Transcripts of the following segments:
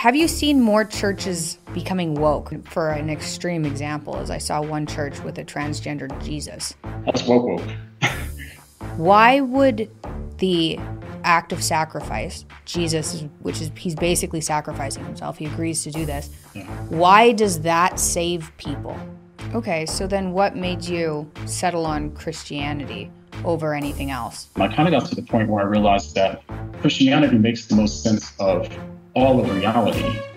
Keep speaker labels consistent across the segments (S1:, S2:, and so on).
S1: have you seen more churches becoming woke? For an extreme example, as I saw one church with a transgender Jesus.
S2: That's woke woke.
S1: Why would the act of sacrifice, Jesus, which is he's basically sacrificing himself, he agrees to do this. Yeah. Why does that save people? Okay, so then what made you settle on Christianity over anything else?
S2: I kind of got to the point where I realized that Christianity makes the most sense of all of reality.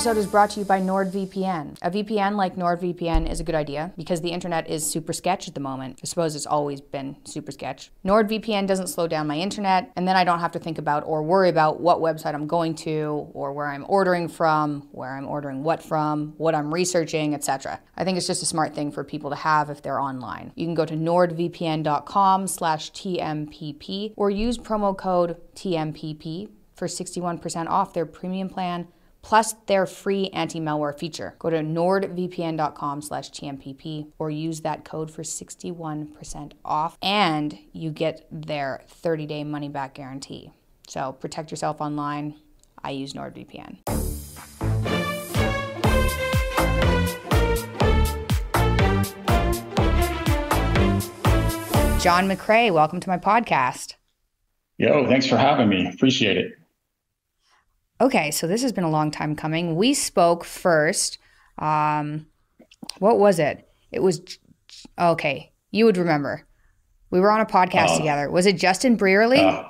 S1: Episode is brought to you by NordVPN. A VPN like NordVPN is a good idea because the internet is super sketch at the moment. I suppose it's always been super sketch. NordVPN doesn't slow down my internet, and then I don't have to think about or worry about what website I'm going to, or where I'm ordering from, where I'm ordering what from, what I'm researching, etc. I think it's just a smart thing for people to have if they're online. You can go to nordvpn.com slash TMPP or use promo code TMPP for 61% off their premium plan plus their free anti-malware feature. Go to nordvpn.com slash TMPP or use that code for 61% off and you get their 30-day money-back guarantee. So protect yourself online. I use NordVPN. Jon McCray, welcome to my podcast.
S2: Yo, thanks for having me. Appreciate it.
S1: Okay, so this has been a long time coming. We spoke first. Um, what was it? It was okay. You would remember. We were on a podcast uh, together. Was it Justin Brierley? Uh,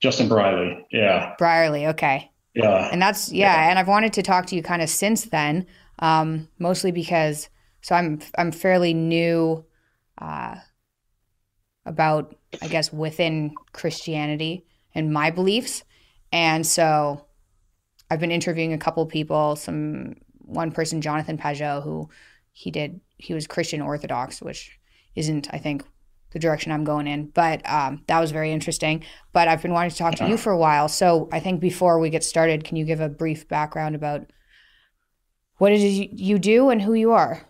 S2: Justin Brierley. Yeah.
S1: Brierley. Okay.
S2: Yeah.
S1: And that's yeah, yeah. And I've wanted to talk to you kind of since then, um, mostly because so I'm I'm fairly new uh, about I guess within Christianity and my beliefs, and so I've been interviewing a couple people, some one person, Jonathan Pageau, who he did he was Christian Orthodox, which isn't, I think, the direction I'm going in. But um, that was very interesting. But I've been wanting to talk to you for a while. So I think before we get started, can you give a brief background about what it is you do and who you are?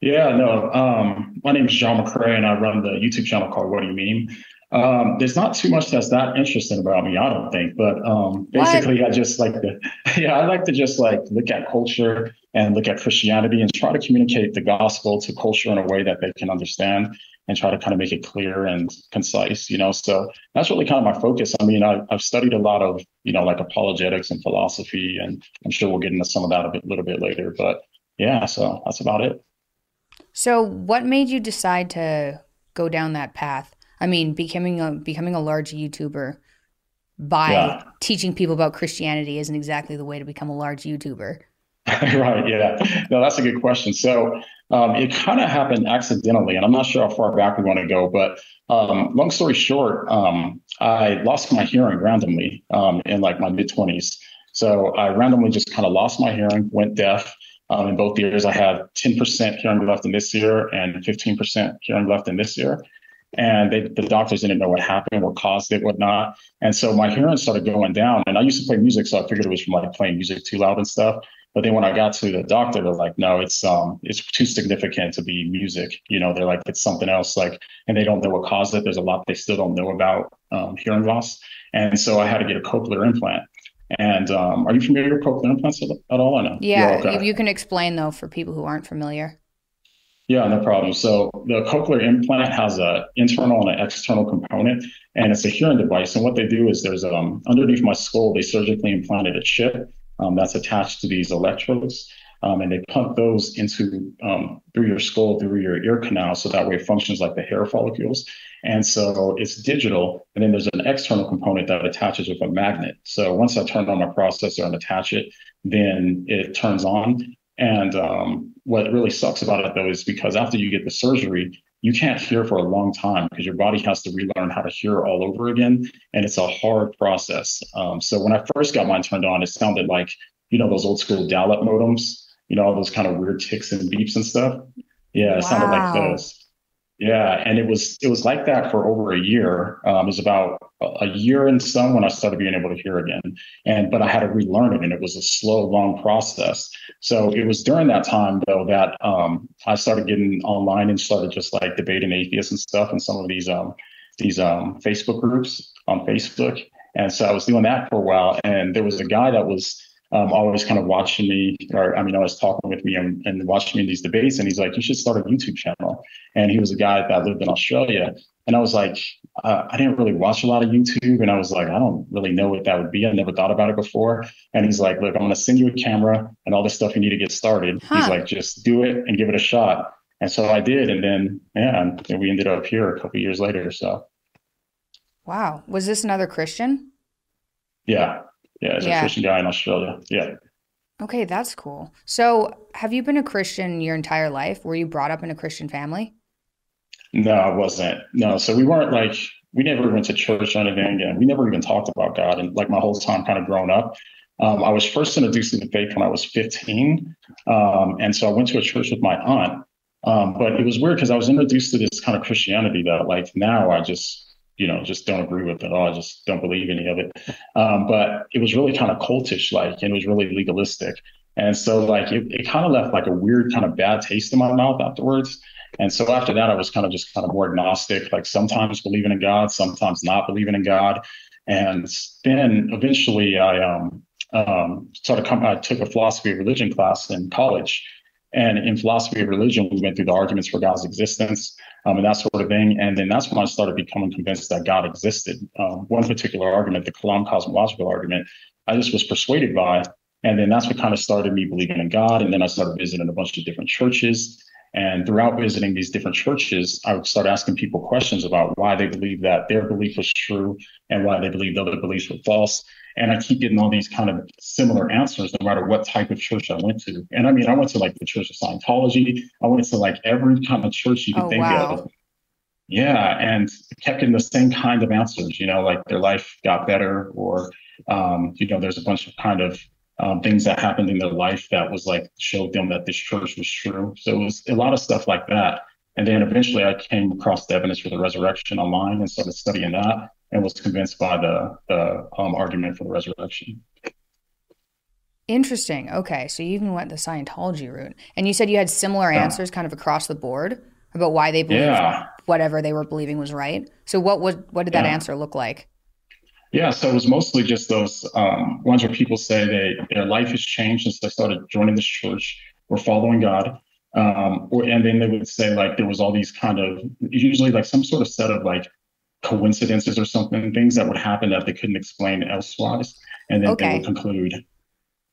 S2: Yeah, no. Um, my name is Jon McCray, and I run the YouTube channel called Whaddo You Meme? Um, there's not too much that's that interesting about me, I don't think. But um, basically, what? I just like to, yeah, I like to just like look at culture and look at Christianity and try to communicate the gospel to culture in a way that they can understand and try to kind of make it clear and concise, you know. So that's really kind of my focus. I mean, I, have studied a lot of, you know, like apologetics and philosophy, and I'm sure we'll get into some of that a bit, little bit later. But yeah, so that's about it.
S1: So, what made you decide to go down that path? I mean, becoming a becoming a large YouTuber by yeah. teaching people about Christianity isn't exactly the way to become a large YouTuber.
S2: right. Yeah. No, that's a good question. So um, it kind of happened accidentally, and I'm not sure how far back we want to go. But um, long story short, um, I lost my hearing randomly um, in like my mid 20s. So I randomly just kind of lost my hearing, went deaf. Um, in both years, I had 10% hearing left in this ear and 15% hearing left in this year and they, the doctors didn't know what happened, what caused it, what not. And so my hearing started going down. And I used to play music, so I figured it was from like playing music too loud and stuff. But then when I got to the doctor, they're like, no, it's um it's too significant to be music. You know, they're like, it's something else. Like, and they don't know what caused it. There's a lot they still don't know about um, hearing loss. And so I had to get a cochlear implant. And um, are you familiar with cochlear implants at, all? I know.
S1: Yeah, okay. you can explain though for people who aren't familiar.
S2: Yeah, no problem. So the cochlear implant has an internal and an external component, and it's a hearing device. And what they do is there's um underneath my skull, they surgically implanted a chip um, that's attached to these electrodes, um, and they pump those into um, through your skull, through your ear canal, so that way it functions like the hair follicles. And so it's digital, and then there's an external component that attaches with a magnet. So once I turn on my processor and attach it, then it turns on. And um, what really sucks about it though is because after you get the surgery, you can't hear for a long time because your body has to relearn how to hear all over again. And it's a hard process. Um, so when I first got mine turned on, it sounded like, you know, those old school dial up modems, you know, all those kind of weird ticks and beeps and stuff. Yeah, it wow. sounded like those. Yeah, and it was it was like that for over a year. Um, it was about a year and some when I started being able to hear again. And but I had to relearn it, and it was a slow, long process. So it was during that time though that um, I started getting online and started just like debating atheists and stuff, and some of these um, these um, Facebook groups on Facebook. And so I was doing that for a while. And there was a guy that was um, always kind of watching me, or I mean, always talking with me and, and, watching me in these debates. And he's like, you should start a YouTube channel. And he was a guy that lived in Australia. And I was like, uh, I didn't really watch a lot of YouTube. And I was like, I don't really know what that would be. I never thought about it before. And he's like, look, I'm going to send you a camera and all this stuff you need to get started. Huh. He's like, just do it and give it a shot. And so I did. And then, yeah, and we ended up here a couple years later. So.
S1: Wow. Was this another Christian?
S2: Yeah. Yeah, as yeah. a Christian guy in Australia. Yeah.
S1: Okay, that's cool. So, have you been a Christian your entire life? Were you brought up in a Christian family?
S2: No, I wasn't. No, so we weren't like we never went to church or anything, and we never even talked about God. And like my whole time, kind of growing up, um, I was first introduced to the faith when I was 15, um, and so I went to a church with my aunt. Um, but it was weird because I was introduced to this kind of Christianity that, like, now I just you know, just don't agree with at all. I just don't believe any of it. Um, but it was really kind of cultish like, and it was really legalistic. And so like it, it kind of left like a weird kind of bad taste in my mouth afterwards. And so after that, I was kind of just kind of more agnostic, like sometimes believing in God, sometimes not believing in God. And then eventually I um, um, started coming, I took a philosophy of religion class in college. And in philosophy of religion, we went through the arguments for God's existence um, and that sort of thing. And then that's when I started becoming convinced that God existed. Um, one particular argument, the Kalam cosmological argument, I just was persuaded by. And then that's what kind of started me believing in God. And then I started visiting a bunch of different churches. And throughout visiting these different churches, I would start asking people questions about why they believe that their belief was true and why they believed other beliefs were false. And I keep getting all these kind of similar answers no matter what type of church I went to. And I mean, I went to like the Church of Scientology. I went to like every kind of church you could oh, think wow. of. Yeah, and kept getting the same kind of answers. You know, like their life got better, or um, you know, there's a bunch of kind of um, things that happened in their life that was like showed them that this church was true. So it was a lot of stuff like that. And then eventually I came across the evidence for the resurrection online and started studying that and was convinced by the, the um, argument for the resurrection.
S1: Interesting. Okay. So you even went the Scientology route. And you said you had similar yeah. answers kind of across the board about why they believed yeah. whatever they were believing was right. So what was what did that yeah. answer look like?
S2: Yeah, so it was mostly just those um, ones where people say they their life has changed since they started joining this church or following God. Um, or, and then they would say like there was all these kind of usually like some sort of set of like coincidences or something, things that would happen that they couldn't explain elsewise, and then okay. they would conclude,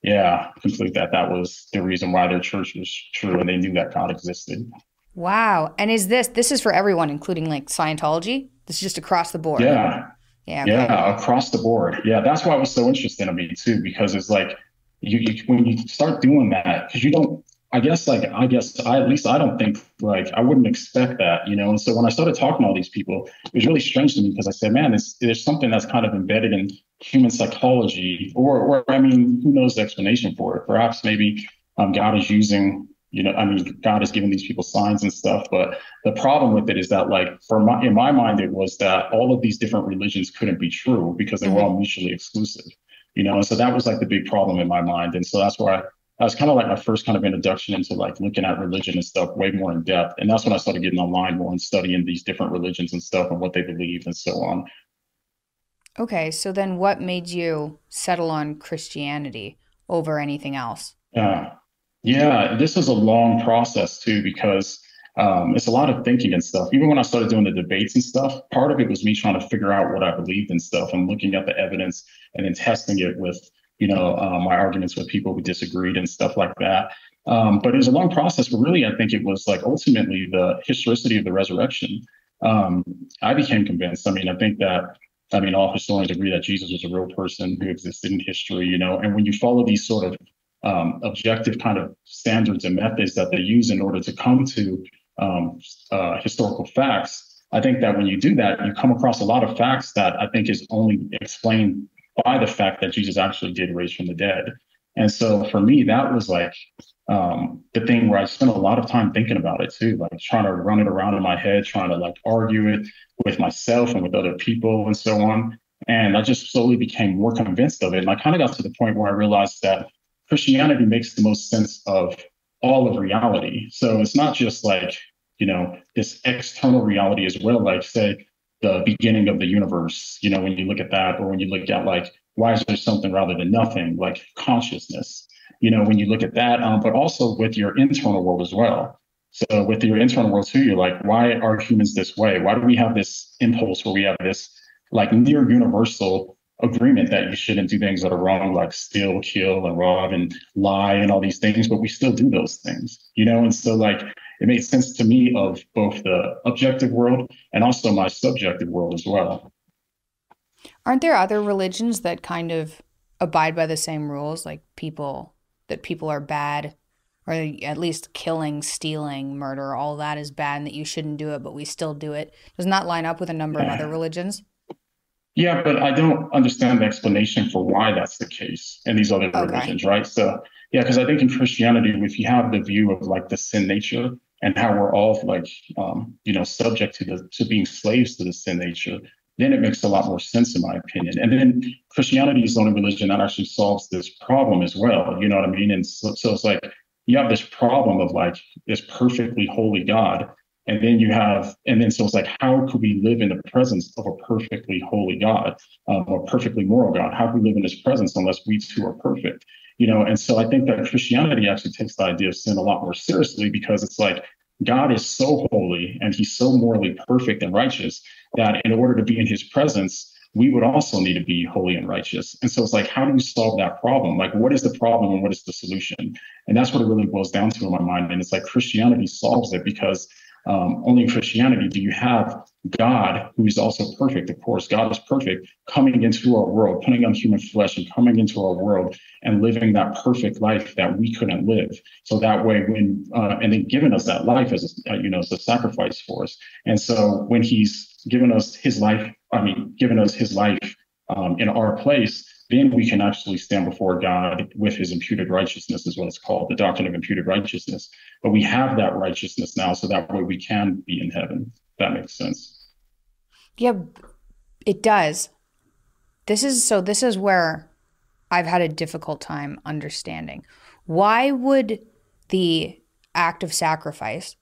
S2: yeah, conclude that that was the reason why their church was true, and they knew that God existed.
S1: Wow! And is this this is for everyone, including like Scientology? This is just across the board.
S2: Yeah. Yeah. Okay. Yeah, across the board. Yeah, that's why it was so interesting to me too, because it's like you, you when you start doing that, because you don't I guess like I guess I at least I don't think like I wouldn't expect that, you know. And so when I started talking to all these people, it was really strange to me because I said, man, there's something that's kind of embedded in human psychology, or or I mean, who knows the explanation for it? Perhaps maybe um, God is using, you know, I mean, God is giving these people signs and stuff. But the problem with it is that like for my in my mind, it was that all of these different religions couldn't be true because they were all mutually exclusive, you know. And so that was like the big problem in my mind. And so that's why that was kind of like my first kind of introduction into like looking at religion and stuff way more in depth. And that's when I started getting online more and studying these different religions and stuff and what they believe and so on.
S1: Okay, so then what made you settle on Christianity over anything else?
S2: Yeah, yeah, this is a long process too because um, it's a lot of thinking and stuff. Even when I started doing the debates and stuff, part of it was me trying to figure out what I believed in stuff and looking at the evidence and then testing it with you know, uh, my arguments with people who disagreed and stuff like that. Um, but it was a long process, but really, I think it was like ultimately the historicity of the resurrection. Um, I became convinced. I mean, I think that, I mean, all historians agree that Jesus was a real person who existed in history, you know, and when you follow these sort of um, objective kind of standards and methods that they use in order to come to um, uh, historical facts, I think that when you do that, you come across a lot of facts that I think is only explained by the fact that Jesus actually did raise from the dead. And so for me, that was like um, the thing where I spent a lot of time thinking about it too, like trying to run it around in my head, trying to like argue it with myself and with other people and so on. And I just slowly became more convinced of it. And I kind of got to the point where I realized that Christianity makes the most sense of all of reality. So it's not just like, you know, this external reality as well. Like, say, the beginning of the universe, you know, when you look at that, or when you look at like, why is there something rather than nothing, like consciousness, you know, when you look at that, um, but also with your internal world as well. So with your internal world too, you're like, why are humans this way? Why do we have this impulse where we have this like near universal agreement that you shouldn't do things that are wrong, like steal, kill, and rob and lie and all these things, but we still do those things, you know? And so like it made sense to me of both the objective world and also my subjective world as well.
S1: Aren't there other religions that kind of abide by the same rules, like people that people are bad or at least killing, stealing, murder, all that is bad and that you shouldn't do it, but we still do it. Doesn't that line up with a number yeah. of other religions?
S2: Yeah, but I don't understand the explanation for why that's the case in these other okay. religions, right? So, yeah, because I think in Christianity, if you have the view of like the sin nature and how we're all like, um, you know, subject to the to being slaves to the sin nature, then it makes a lot more sense, in my opinion. And then Christianity is the only religion that actually solves this problem as well. You know what I mean? And so, so it's like you have this problem of like this perfectly holy God. And then you have, and then so it's like, how could we live in the presence of a perfectly holy God, um, or perfectly moral God? How can we live in His presence unless we too are perfect? You know, and so I think that Christianity actually takes the idea of sin a lot more seriously because it's like God is so holy and He's so morally perfect and righteous that in order to be in His presence, we would also need to be holy and righteous. And so it's like, how do we solve that problem? Like, what is the problem and what is the solution? And that's what it really boils down to in my mind. And it's like Christianity solves it because um, only in Christianity do you have God, who is also perfect, of course, God is perfect, coming into our world, putting on human flesh and coming into our world and living that perfect life that we couldn't live. So that way, when, uh, and then giving us that life as, a, uh, you know, as a sacrifice for us. And so when he's given us his life, I mean, given us his life um, in our place, then we can actually stand before God with his imputed righteousness, is what it's called, the doctrine of imputed righteousness. But we have that righteousness now, so that way we can be in heaven. That makes sense.
S1: Yeah, it does. This is so, this is where I've had a difficult time understanding. Why would the act of sacrifice,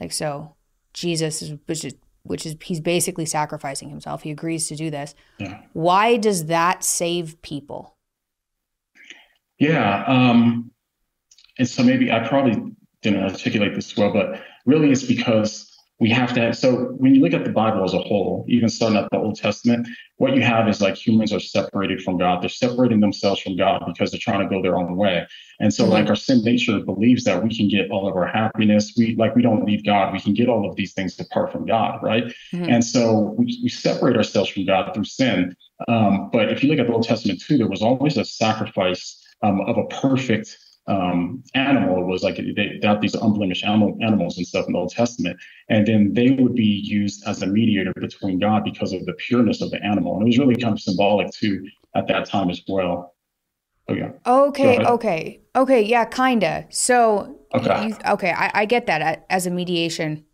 S1: like so, Jesus is, which is which is he's basically sacrificing himself. He agrees to do this. Yeah. Why does that save people?
S2: Yeah. Um, and so maybe I probably didn't articulate this well, but really it's because we have to have, so when you look at the Bible as a whole, even starting at the Old Testament, what you have is like humans are separated from God. They're separating themselves from God because they're trying to go their own way. And so, like, our sin nature believes that we can get all of our happiness. We like, we don't need God. We can get all of these things apart from God, right? Mm-hmm. And so we, we separate ourselves from God through sin. Um, but if you look at the Old Testament too, there was always a sacrifice um, of a perfect um, animal. It was like they got these unblemished animal, animals and stuff in the Old Testament, and then they would be used as a mediator between God because of the pureness of the animal, and it was really kind of symbolic too at that time as well. Oh yeah.
S1: Okay. Okay. Okay. Yeah. Kinda. So. Okay. You, okay. I, I get that as a mediation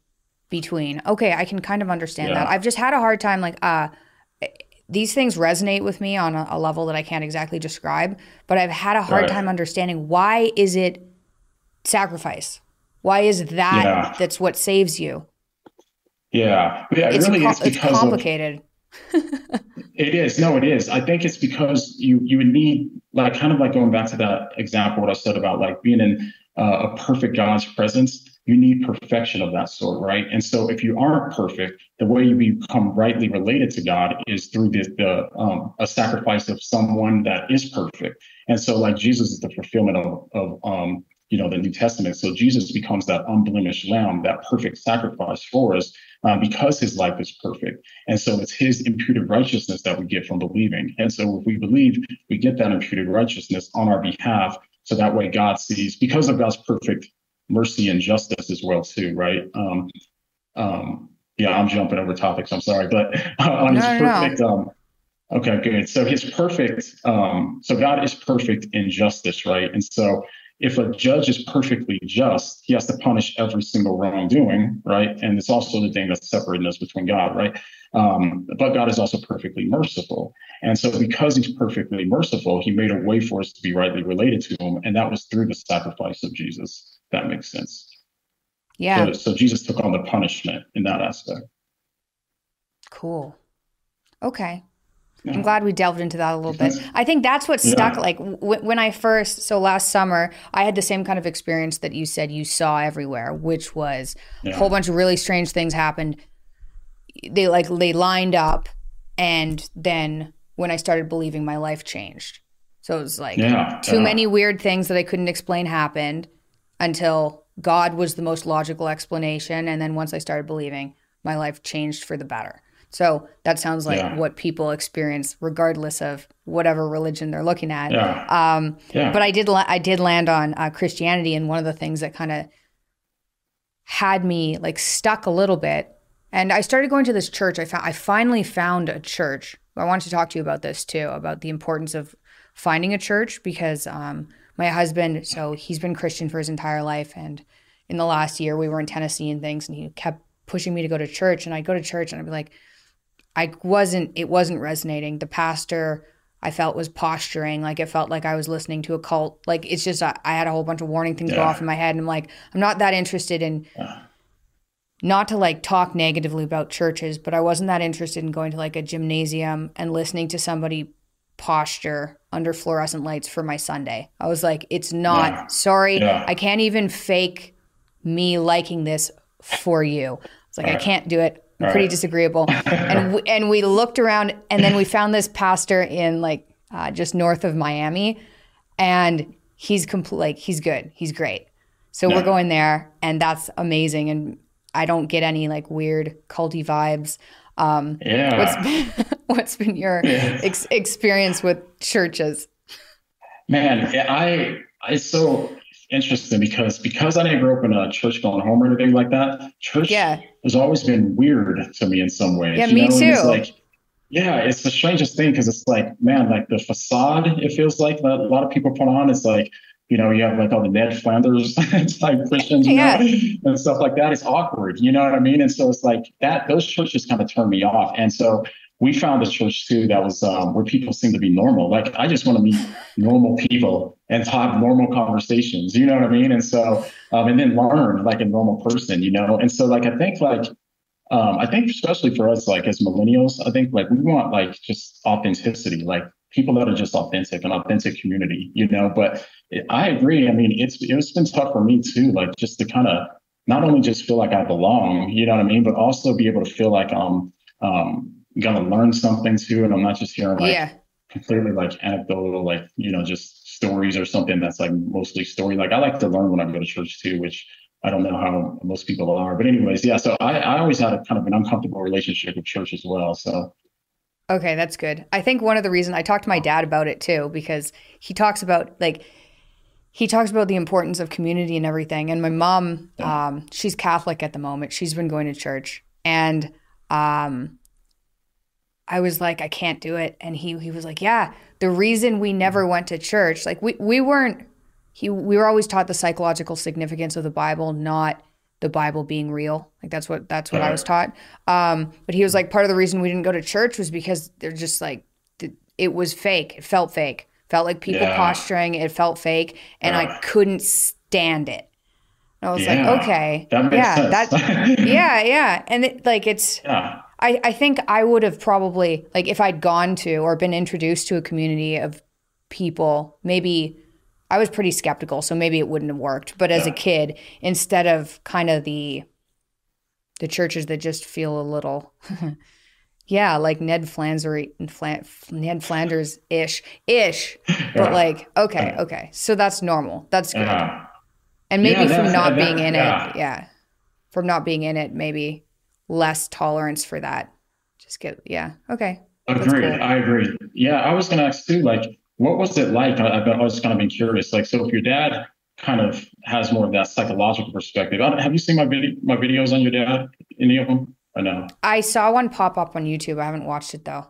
S1: between. Okay. I can kind of understand yeah. that. I've just had a hard time like uh these things resonate with me on a, a, level that I can't exactly describe, but I've had a hard right. time understanding why is it sacrifice? Why is that yeah. that's what saves you?
S2: Yeah. Yeah,
S1: it's,
S2: really
S1: co- it's complicated.
S2: Of, it is. No, it is. I think it's because you you would need like kind of like going back to that example what I said about like being in uh, a perfect God's presence you need perfection of that sort, right? And so if you aren't perfect, the way you become rightly related to God is through the, the um, a sacrifice of someone that is perfect. And so like Jesus is the fulfillment of, of um, you know, the New Testament. So Jesus becomes that unblemished lamb, that perfect sacrifice for us uh, because his life is perfect. And so it's his imputed righteousness that we get from believing. And so if we believe, we get that imputed righteousness on our behalf. So that way God sees, because of God's perfect mercy and justice as well too, right? Um, um, yeah, I'm jumping over topics. I'm sorry, but on his perfect. No. Um, okay, good. So his perfect. Um, so God is perfect in justice, right? And so if a judge is perfectly just, he has to punish every single wrongdoing, right? And it's also the thing that's separating us between God, right? Um, but God is also perfectly merciful. And so, because he's perfectly merciful, he made a way for us to be rightly related to him. And that was through the sacrifice of Jesus. That makes sense.
S1: Yeah.
S2: So, so Jesus took on the punishment in that aspect.
S1: Cool. Okay. I'm glad we delved into that a little bit. I think that's what stuck. Yeah. Like w- when I first, so last summer, I had the same kind of experience that you said you saw everywhere, which was yeah. a whole bunch of really strange things happened. They like they lined up, and then when I started believing, my life changed. So it was like yeah. too many weird things that I couldn't explain happened until God was the most logical explanation, and then once I started believing, my life changed for the better. So that sounds like yeah. what people experience, regardless of whatever religion they're looking at. Yeah. Um, yeah. But I did la- I did land on uh, Christianity, and one of the things that kind of had me like stuck a little bit. And I started going to this church. I found I finally found a church. I wanted to talk to you about this too, about the importance of finding a church because um, my husband, so he's been Christian for his entire life, and in the last year we were in Tennessee and things, and he kept pushing me to go to church, and I'd go to church and I'd be like I wasn't it wasn't resonating. The pastor I felt was posturing, like it felt like I was listening to a cult. Like it's just I, I had a whole bunch of warning things yeah. go off in my head, and I'm like, I'm not that interested in. Yeah. Not to like talk negatively about churches, but I wasn't that interested in going to like a gymnasium and listening to somebody posture under fluorescent lights for my Sunday. I was like, it's not. Yeah. Sorry, I can't even fake me liking this for you. It's like. I can't do it i'm pretty right. disagreeable. and we, and we looked around, and then we found this pastor in like uh, just north of Miami, and he's complete. Like he's good. He's great. So yeah. we're going there, and that's amazing. And I don't get any like weird culty vibes. Um, yeah. What's been, what's been your yeah. ex- experience with churches?
S2: Man, I it's so interesting because because I didn't grow up in a church going home or anything like that. Church yeah. has always been weird to me in some ways.
S1: Yeah, me know? too.
S2: It's like, yeah, it's the strangest thing because it's like, man, like the facade. It feels like that a lot of people put on. It's like, you know, you have like all the Ned Flanders type Christians, yeah. Know, and stuff like that. It's awkward, you know what I mean? And so it's like that. Those churches kind of turn me off. And so we found a church too that was um, where people seem to be normal. Like I just want to meet normal people and have normal conversations. You know what I mean? And so, um, and then learn like a normal person. You know, and so like I think like um, I think especially for us like as millennials, I think like we want like just authenticity, like people that are just authentic, an authentic community. You know, but I agree. I mean, it's it's been tough for me too, like just to kind of not only just feel like I belong, you know what I mean, but also be able to feel like um um gonna learn something too, and I'm not just hearing like yeah. completely like anecdotal, like you know, just stories or something that's like mostly story. Like I like to learn when I go to church too, which I don't know how most people are. But anyways, yeah. So I, I always had a kind of an uncomfortable relationship with church as well. So
S1: Okay, that's good. I think one of the reasons I talked to my dad about it too, because he talks about like he talks about the importance of community and everything. And my mom, yeah. um, she's Catholic at the moment. She's been going to church, and um, I was like, I can't do it. And he he was like, Yeah, the reason we never went to church, like we we weren't he we were always taught the psychological significance of the Bible, not the Bible being real. Like that's what that's what I was taught. Um, but he was like, part of the reason we didn't go to church was because they're just like it was fake. It felt fake. Felt like people yeah. posturing. It felt fake, and I couldn't stand it. And I was yeah. like, okay, that yeah, that, yeah, yeah, and it, like it's. I, I think I would have probably like if I'd gone to or been introduced to a community of people, maybe I was pretty skeptical, so maybe it wouldn't have worked. But as a kid, instead of kind of the the churches that just feel a little yeah, like Ned Flanders Ned Flanders ish ish, but like okay, okay, so that's normal. That's good. Yeah. And maybe yeah, from not being in yeah. it, yeah, from not being in it, maybe less tolerance for that. Just get, yeah, okay.
S2: Agreed. Cool. I agree. Yeah, I was to ask too, like, what was it like? I, I was kind of been curious. Like, so if your dad kind of has more of that psychological perspective, have you seen my video, my videos on your dad? Any of them? I know.
S1: I saw one pop up on YouTube. I haven't watched it though.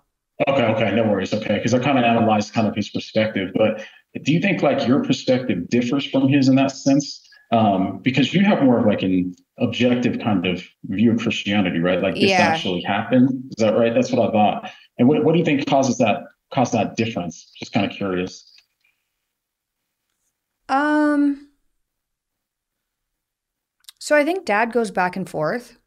S2: Okay, okay, no worries. Okay, because I kind of analyzed kind of his perspective, but do you think like your perspective differs from his in that sense? Um, because you have more of like an objective kind of view of Christianity, right? Like this yeah. actually happened. Is that right? That's what I thought. And what, what do you think causes that cause that difference? Just kind of curious.
S1: Um. So I think Dad goes back and forth.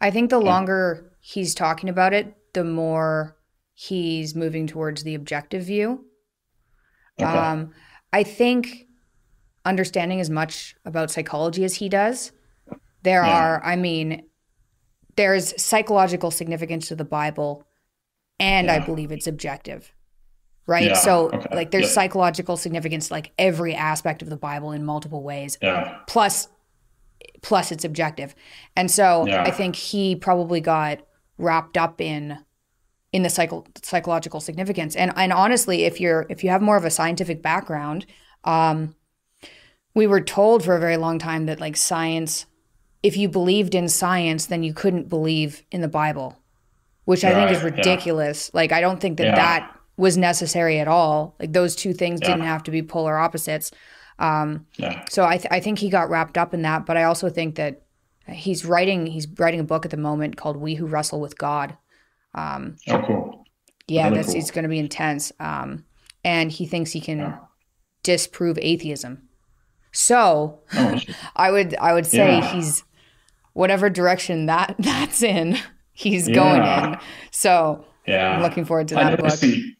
S1: I think the longer he's talking about it, the more he's moving towards the objective view.
S2: Okay.
S1: Um, I think understanding as much about psychology as he does, there
S2: Yeah.
S1: are, I mean, there's psychological significance to the Bible, and I believe it's objective. Right.
S2: Yeah,
S1: So,
S2: okay,
S1: like, there's
S2: yeah.
S1: psychological significance, like every aspect of the Bible in multiple ways
S2: yeah.
S1: plus plus it's objective and so
S2: Yeah.
S1: i think he probably got wrapped up in in the psycho- psychological significance and and honestly if you're if you have more of a scientific background um we were told for a very long time that like science if you believed in science then you couldn't believe in the bible which i think is
S2: Right, yeah.
S1: ridiculous like i don't think that
S2: Yeah.
S1: that was necessary at all like those two things
S2: Yeah.
S1: didn't have to be polar opposites um
S2: Yeah.
S1: so I, th- I think he got wrapped up in that, but I also think that he's writing he's writing a book at the moment called We Who Wrestle with God. Um,
S2: Oh, cool.
S1: yeah,
S2: Really
S1: that's
S2: cool.
S1: it's going to be intense. Um, and he thinks he can disprove atheism. So
S2: Oh,
S1: I would I would say he's whatever direction that that's in, he's going in. So
S2: yeah.
S1: I'm looking forward to that book.
S2: see.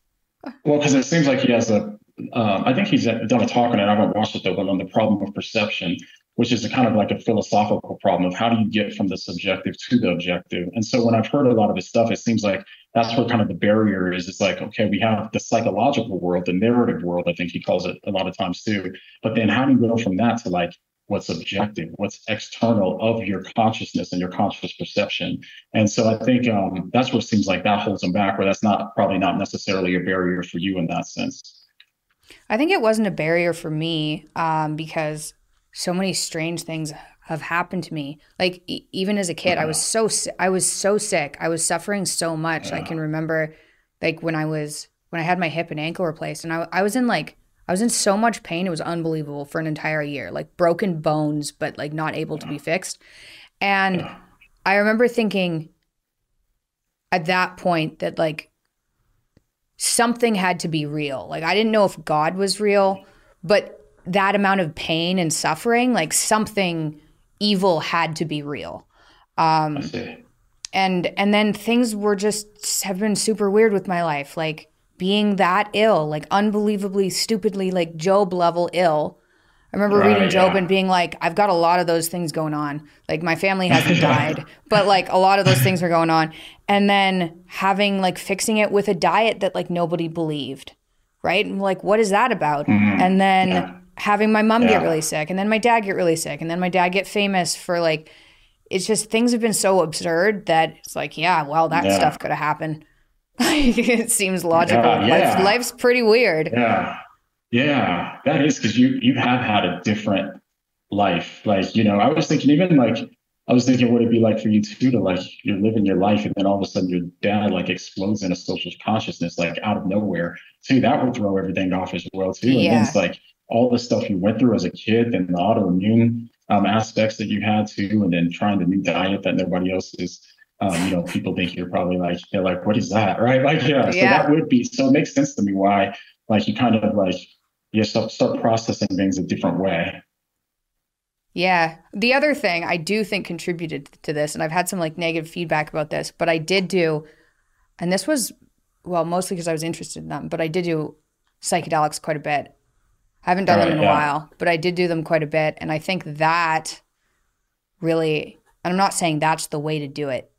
S2: Well, because it seems like he has a. Um, I think he's done a talk on it. I haven't watched it though, but on the problem of perception, which is a kind of like a philosophical problem of how do you get from the subjective to the objective. And so when I've heard a lot of his stuff, it seems like that's where kind of the barrier is. It's like okay, we have the psychological world, the narrative world. I think he calls it a lot of times too. But then how do you go from that to like what's objective, what's external of your consciousness and your conscious perception? And so I think um, that's what seems like that holds them back, where that's not probably not necessarily a barrier for you in that sense.
S1: I think it wasn't a barrier for me um, because so many strange things have happened to me. Like e- even as a kid, I was so I was so sick. I was suffering so much. I can remember like when I was when I had my hip and ankle replaced, and I I was in like I was in so much pain. It was unbelievable for an entire year, like broken bones, but like not able to be fixed. And. I remember thinking at that point that like something had to be real. Like I didn't know if God was real, but that amount of pain and suffering, like something evil had to be real. Um and and then things were just have been super weird with my life, like being that ill, like unbelievably stupidly like Job level ill. I remember
S2: Right,
S1: reading Job
S2: yeah.
S1: and being like, I've got a lot of those things going on. Like my family hasn't died, but like a lot of those things are going on. And then having like fixing it with a diet that like nobody believed. Right. And like, what is that about? And then
S2: Mm-hmm. Yeah.
S1: having my mom get really sick and then my dad get really sick and then my dad get famous for like it's just things have been so absurd that it's like, yeah, well, that
S2: Yeah.
S1: stuff could have happened. it seems logical.
S2: Yeah, yeah.
S1: Life, life's pretty weird.
S2: Yeah, yeah, that is because you you have had a different life. Like you know, I was thinking even like I was thinking, what it'd be like for you too to like you're living your life and then all of a sudden your dad like explodes in a social consciousness like out of nowhere too. That would throw everything off as well too. And
S1: Yeah.
S2: then it's like all the stuff you went through as a kid and the autoimmune um, aspects that you had too, and then trying the new diet that nobody else is. Um, you know, people think you're probably like, they're like, what is that? Right. Like, yeah. So
S1: Yeah.
S2: that would be, so it makes sense to me why, like, you kind of like, you start, start processing things a different way.
S1: Yeah. The other thing I do think contributed to this, and I've had some like negative feedback about this, but I did do, and this was, well, mostly because I was interested in them, but I did do psychedelics quite a bit. I haven't done them
S2: Right,
S1: in a while, but I did do them quite a bit. And I think that really, and I'm not saying that's the way to do it.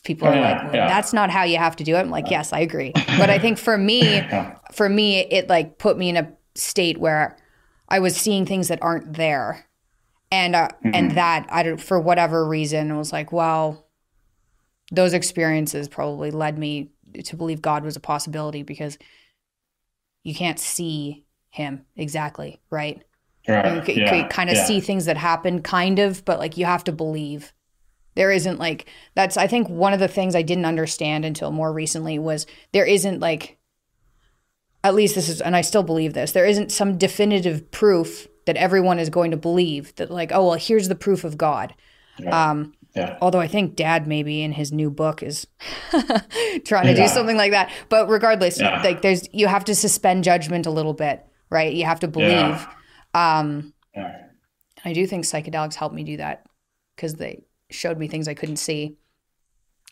S1: People are
S2: Yeah,
S1: like, well,
S2: yeah.
S1: that's not how you have to do it. I'm like, yes, I agree. But I think for me,
S2: Yeah.
S1: for me, it like put me in a state where I was seeing things that aren't there, and uh, and that I don't for whatever reason was like, well, those experiences probably led me to believe God was a possibility because you can't see Him exactly, right? You
S2: Right.
S1: can,
S2: yeah,
S1: kind of see things that happen, kind of, but like you have to believe. There isn't like that's I think one of the things I didn't understand until more recently was there isn't like at least this is and I still believe this. There isn't some definitive proof that everyone is going to believe that like oh well here's the proof of God.
S2: Yeah.
S1: Um
S2: Yeah.
S1: although I think dad maybe in his new book is trying to do something like that. But regardless,
S2: Yeah.
S1: like there's you have to suspend judgment a little bit, right? You have to believe.
S2: Yeah.
S1: Um
S2: Yeah.
S1: I do think psychedelics helped me do that because they showed me things I couldn't see.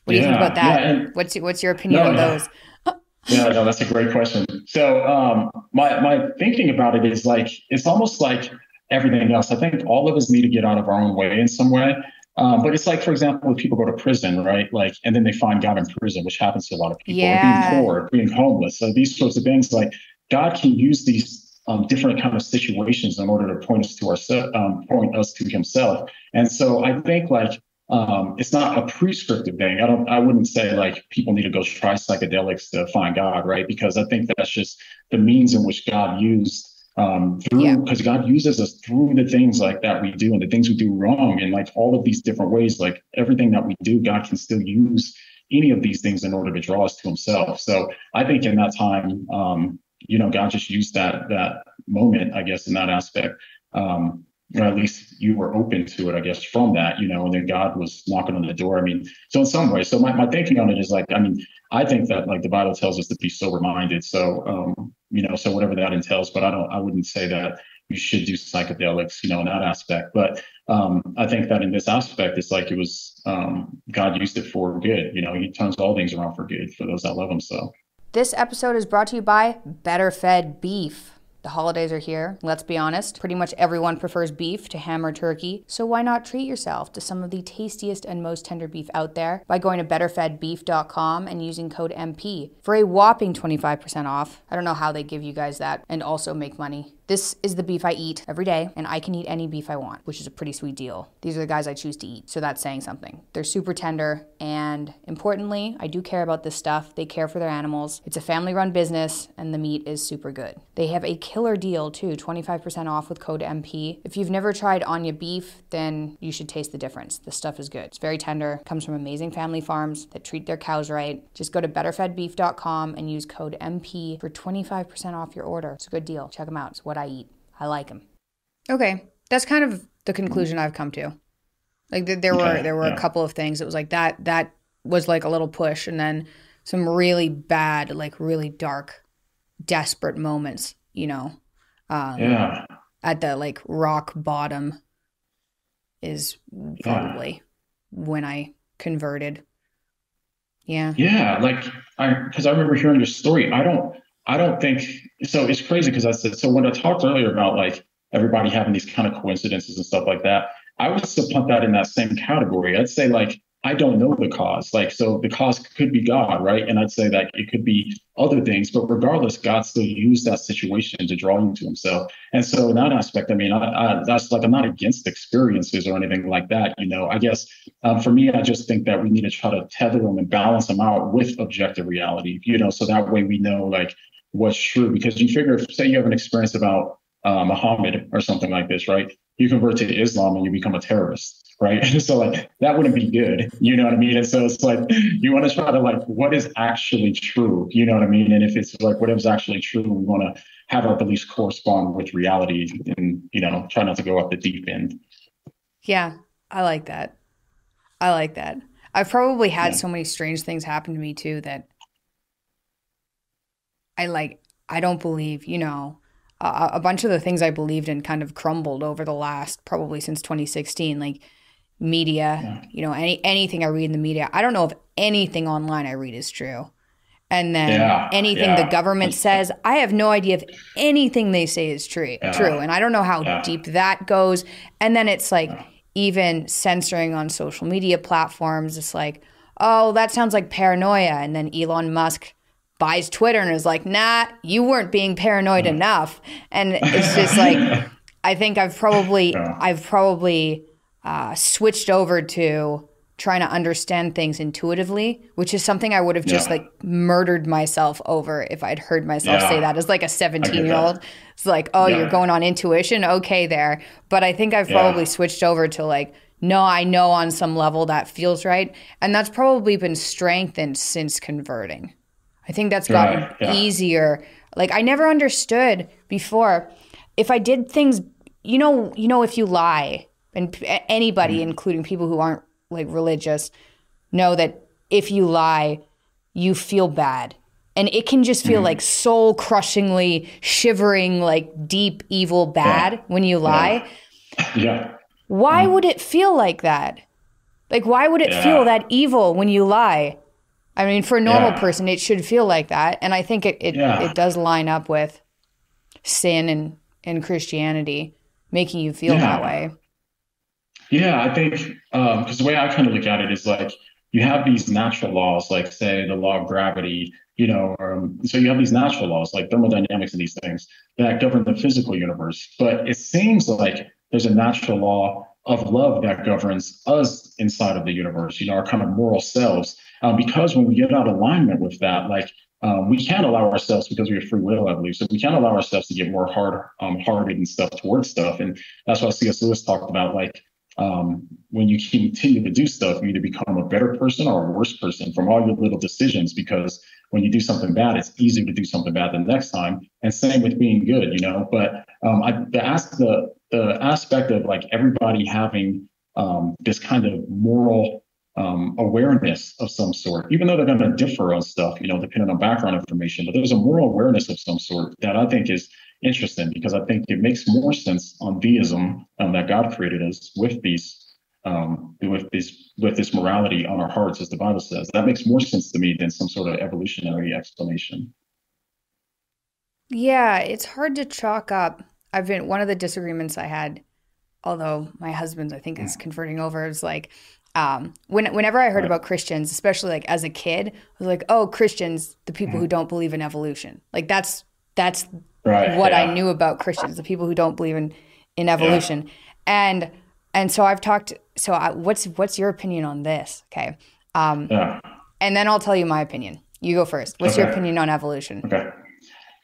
S1: What do you think about that? Yeah, what's what's your opinion no, on those?
S2: yeah, no, that's a great question. So um, my my thinking about it is like it's almost like everything else. I think all of us need to get out of our own way in some way. Um, but it's like, for example, when people go to prison, right? Like, and then they find God in prison, which happens to a lot of people, yeah. being poor, being homeless. So these sorts of things, like God can use these um, different kind of situations in order to point us to ourselves, um, point us to Himself. And so I think like um, it's not a prescriptive thing. I don't. I wouldn't say like people need to go try psychedelics to find God, right? Because I think that's just the means in which God used um, through because yeah. God uses us through the things like that we do and the things we do wrong and like all of these different ways. Like everything that we do, God can still use any of these things in order to draw us to Himself. So I think in that time, um, you know, God just used that that moment, I guess, in that aspect. Um, or at least you were open to it, I guess, from that, you know, and then God was knocking on the door. I mean, so in some ways, so my, my thinking on it is like, I mean, I think that like the Bible tells us to be sober minded. So, um, you know, so whatever that entails, but I don't, I wouldn't say that you should do psychedelics, you know, in that aspect. But um, I think that in this aspect, it's like it was, um, God used it for good. You know, he turns all things around for good for those that love him. So
S1: this episode is brought to you by Better Fed Beef. The holidays are here. Let's be honest, pretty much everyone prefers beef to ham or turkey, so why not treat yourself to some of the tastiest and most tender beef out there by going to betterfedbeef.com and using code MP for a whopping 25% off. I don't know how they give you guys that and also make money. This is the beef I eat every day, and I can eat any beef I want, which is a pretty sweet deal. These are the guys I choose to eat, so that's saying something. They're super tender, and importantly, I do care about this stuff. They care for their animals. It's a family run business, and the meat is super good. They have a killer deal too 25% off with code MP. If you've never tried Anya beef, then you should taste the difference. This stuff is good. It's very tender, comes from amazing family farms that treat their cows right. Just go to betterfedbeef.com and use code MP for 25% off your order. It's a good deal. Check them out. It's what I eat. I like them. Okay, that's kind of the conclusion I've come to. Like there were okay, there were yeah. a couple of things. It was like that that was like a little push, and then some really bad, like really dark, desperate moments. You know,
S2: um, yeah.
S1: At the like rock bottom is probably yeah. when I converted. Yeah.
S2: Yeah, like I because I remember hearing your story. I don't I don't think so. It's crazy because I said so when I talked earlier about like everybody having these kind of coincidences and stuff like that. I would still put that in that same category. I'd say like I don't know the cause. Like so, the cause could be God, right? And I'd say that it could be other things, but regardless, God still used that situation to draw you to Himself. And so, in that aspect, I mean, I, I, that's like I'm not against experiences or anything like that. You know, I guess um, for me, I just think that we need to try to tether them and balance them out with objective reality. You know, so that way we know like what's true because you figure if say you have an experience about uh, Muhammad or something like this, right? You convert to Islam and you become a terrorist, right? And so like that wouldn't be good, you know what I mean? And so it's like you want to try to like what is actually true, you know what I mean? And if it's like whatever's actually true, we want to have our beliefs correspond with reality and you know try not to go up the deep end.
S1: Yeah, I like that. I like that. I've probably had yeah. so many strange things happen to me too that I like, I don't believe, you know, uh, a bunch of the things I believed in kind of crumbled over the last probably since 2016. Like media, yeah. you know, any anything I read in the media, I don't know if anything online I read is true. And then yeah, anything yeah. the government says, I have no idea if anything they say is true. True, and I don't know how deep that goes. And then it's like even censoring on social media platforms. It's like, oh, that sounds like paranoia. And then Elon Musk buys Twitter and is like, nah, you weren't being paranoid mm. enough. And it's just like, I think I've probably, yeah. I've probably uh, switched over to trying to understand things intuitively, which is something I would have just yeah. like murdered myself over if I'd heard myself yeah. say that as like a 17 year old. It's like, oh, you're going on intuition. Okay, there. But I think I've probably switched over to like, no, I know on some level that feels right. And that's probably been strengthened since converting. I think that's gotten right, yeah. easier. Like I never understood before if I did things, you know, you know, if you lie, and anybody, mm. including people who aren't like religious, know that if you lie, you feel bad. And it can just feel mm. like soul crushingly shivering, like deep, evil bad yeah. when you lie.
S2: Yeah.
S1: Why mm. would it feel like that? Like, why would it yeah. feel that evil when you lie? I mean, for a normal yeah. person, it should feel like that. And I think it, it, yeah. it does line up with sin and, and Christianity making you feel that way.
S2: Yeah, I think because um, the way I kind of look at it is like you have these natural laws, like say the law of gravity, you know, um, so you have these natural laws like thermodynamics and these things that govern the physical universe. But it seems like there's a natural law of love that governs us inside of the universe, you know, our kind of moral selves. Um, because when we get out of alignment with that, like um, we can't allow ourselves because we have free will, I believe. So we can't allow ourselves to get more hard um, hearted and stuff towards stuff. And that's why C.S. Lewis talked about like um, when you continue to do stuff, you either become a better person or a worse person from all your little decisions. Because when you do something bad, it's easier to do something bad the next time. And same with being good, you know. But um, I, the the the aspect of like everybody having um, this kind of moral um, awareness of some sort, even though they're going to differ on stuff, you know, depending on background information. But there's a moral awareness of some sort that I think is interesting because I think it makes more sense on theism um, that God created us with these um, with this with this morality on our hearts, as the Bible says. That makes more sense to me than some sort of evolutionary explanation.
S1: Yeah, it's hard to chalk up. I've been one of the disagreements I had, although my husband I think is converting over, is like um, when whenever I heard right. about Christians, especially like as a kid, I was like, oh, Christians, the people mm-hmm. who don't believe in evolution. Like that's that's right, what yeah. I knew about Christians, the people who don't believe in in evolution, yeah. and and so I've talked. So I, what's what's your opinion on this? Okay, um, yeah. and then I'll tell you my opinion. You go first. What's okay. your opinion on evolution?
S2: Okay.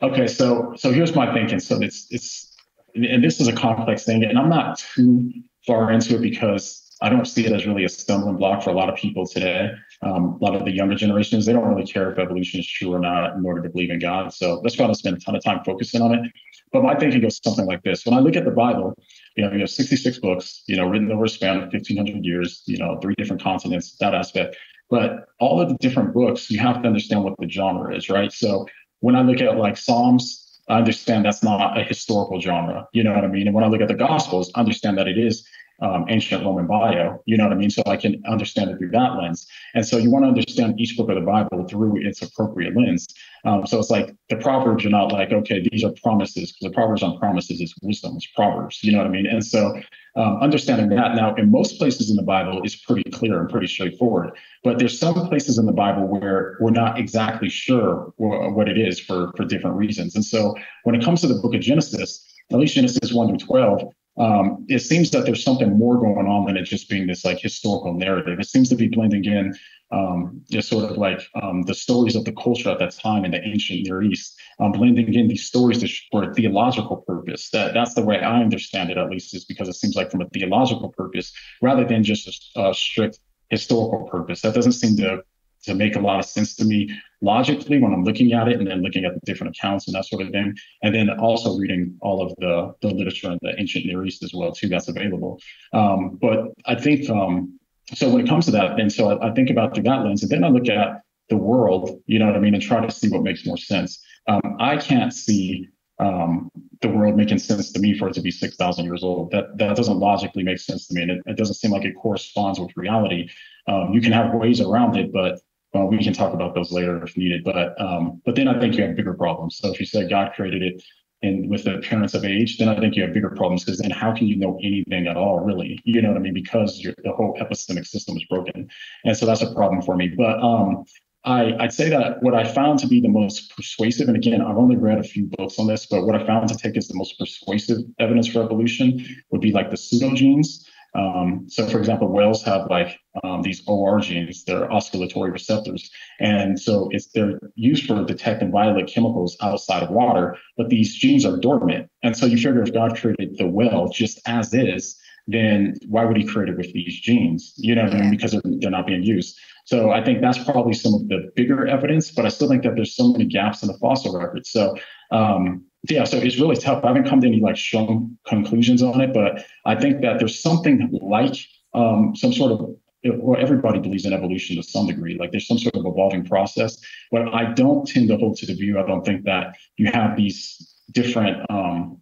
S2: Okay. So so here's my thinking. So it's it's and this is a complex thing, and I'm not too far into it because I don't see it as really a stumbling block for a lot of people today. Um, a lot of the younger generations, they don't really care if evolution is true or not in order to believe in God. So that's why I spend a ton of time focusing on it. But my thinking goes something like this. When I look at the Bible, you know, you have 66 books, you know, written over a span of 1500 years, you know, three different continents, that aspect. But all of the different books, you have to understand what the genre is, right? So when I look at like Psalms, I understand that's not a historical genre. You know what I mean? And when I look at the Gospels, I understand that it is um, ancient Roman bio. You know what I mean? So I can understand it through that lens. And so you want to understand each book of the Bible through its appropriate lens. Um, so it's like the Proverbs are not like, okay, these are promises, because the Proverbs on promises is wisdom, it's Proverbs. You know what I mean? And so um, understanding that now in most places in the Bible is pretty clear and pretty straightforward. But there's some places in the Bible where we're not exactly sure what it is for, for different reasons. And so when it comes to the book of Genesis, at least Genesis 1 through 12, um, it seems that there's something more going on than it just being this like historical narrative. It seems to be blending in um, just sort of like um, the stories of the culture at that time in the ancient Near East, um, blending in these stories to, for a theological purpose. That that's the way I understand it, at least, is because it seems like from a theological purpose rather than just a, a strict historical purpose. That doesn't seem to to make a lot of sense to me logically when I'm looking at it and then looking at the different accounts and that sort of thing. And then also reading all of the, the literature in the ancient Near East as well, too, that's available. Um, but I think, um, so when it comes to that, and so I, I, think about through that lens, and then I look at the world, you know what I mean, and try to see what makes more sense. Um, I can't see um, the world making sense to me for it to be 6,000 years old. That that doesn't logically make sense to me. And it, it doesn't seem like it corresponds with reality. Um, you can have ways around it, but well, we can talk about those later if needed. But um, but then I think you have bigger problems. So if you said God created it and with the appearance of age, then I think you have bigger problems because then how can you know anything at all, really? You know what I mean? Because the whole epistemic system is broken, and so that's a problem for me. But um, I, I'd say that what I found to be the most persuasive, and again, I've only read a few books on this, but what I found to take as the most persuasive evidence for evolution would be like the pseudogenes. Um, so, for example, whales have like um, these OR genes, they're olfactory receptors. And so it's they're used for detecting volatile chemicals outside of water, but these genes are dormant. And so you figure if God created the whale just as is, then why would he create it with these genes? You know, mean? because they're, they're not being used. So I think that's probably some of the bigger evidence, but I still think that there's so many gaps in the fossil record. So um, yeah, so it's really tough. I haven't come to any like strong conclusions on it, but I think that there's something like um, some sort of well, everybody believes in evolution to some degree. Like there's some sort of evolving process, but I don't tend to hold to the view. I don't think that you have these different um,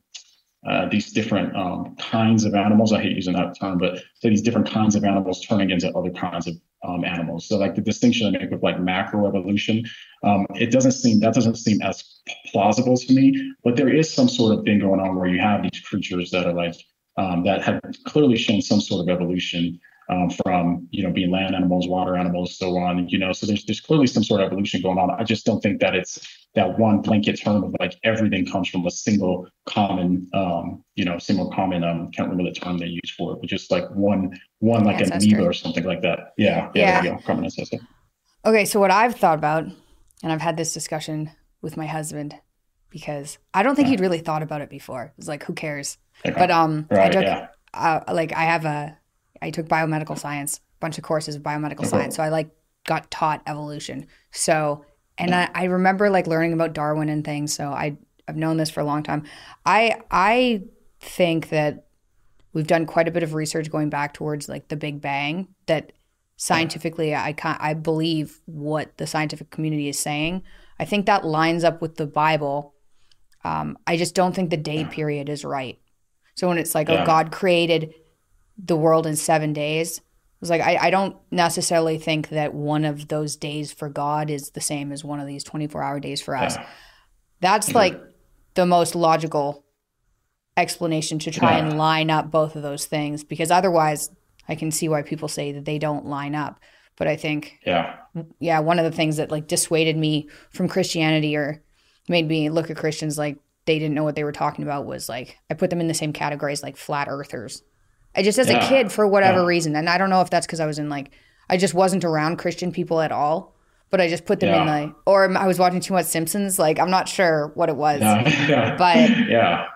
S2: uh, these different um, kinds of animals. I hate using that term, but so these different kinds of animals turning into other kinds of um, animals. So like the distinction I make with like macroevolution, um, it doesn't seem that doesn't seem as plausible to me. But there is some sort of thing going on where you have these creatures that are like um, that have clearly shown some sort of evolution um, from you know being land animals, water animals, so on. You know, so there's there's clearly some sort of evolution going on. I just don't think that it's that one blanket term of like everything comes from a single common, um, you know, single common. Um, can't remember the term they use for it, but just like one one like ancestor. an amoeba or something like that. Yeah, yeah, yeah. Common ancestor.
S1: Okay, so what I've thought about, and I've had this discussion with my husband because I don't think he'd really thought about it before. It was like, who cares? Okay. But um, right, I took yeah. uh, like I have a I took biomedical science, a bunch of courses of biomedical science. So I like got taught evolution. So and I, I remember like learning about Darwin and things. So I I've known this for a long time. I I think that we've done quite a bit of research going back towards like the Big Bang that scientifically I can I believe what the scientific community is saying. I think that lines up with the Bible. Um, I just don't think the day period is right. So when it's like, oh, yeah. oh, God created the world in seven days. I was like, I, I don't necessarily think that one of those days for God is the same as one of these 24 hour days for us. Yeah. That's mm-hmm. like the most logical explanation to try yeah. and line up both of those things because otherwise I can see why people say that they don't line up. But I think,
S2: yeah,
S1: yeah, one of the things that like dissuaded me from Christianity or made me look at Christians like they didn't know what they were talking about was like I put them in the same category as like flat earthers. I just as yeah. a kid for whatever yeah. reason, and I don't know if that's because I was in like I just wasn't around Christian people at all. But I just put them yeah. in the, or I was watching too much Simpsons. Like I'm not sure what it was,
S2: yeah.
S1: but
S2: yeah,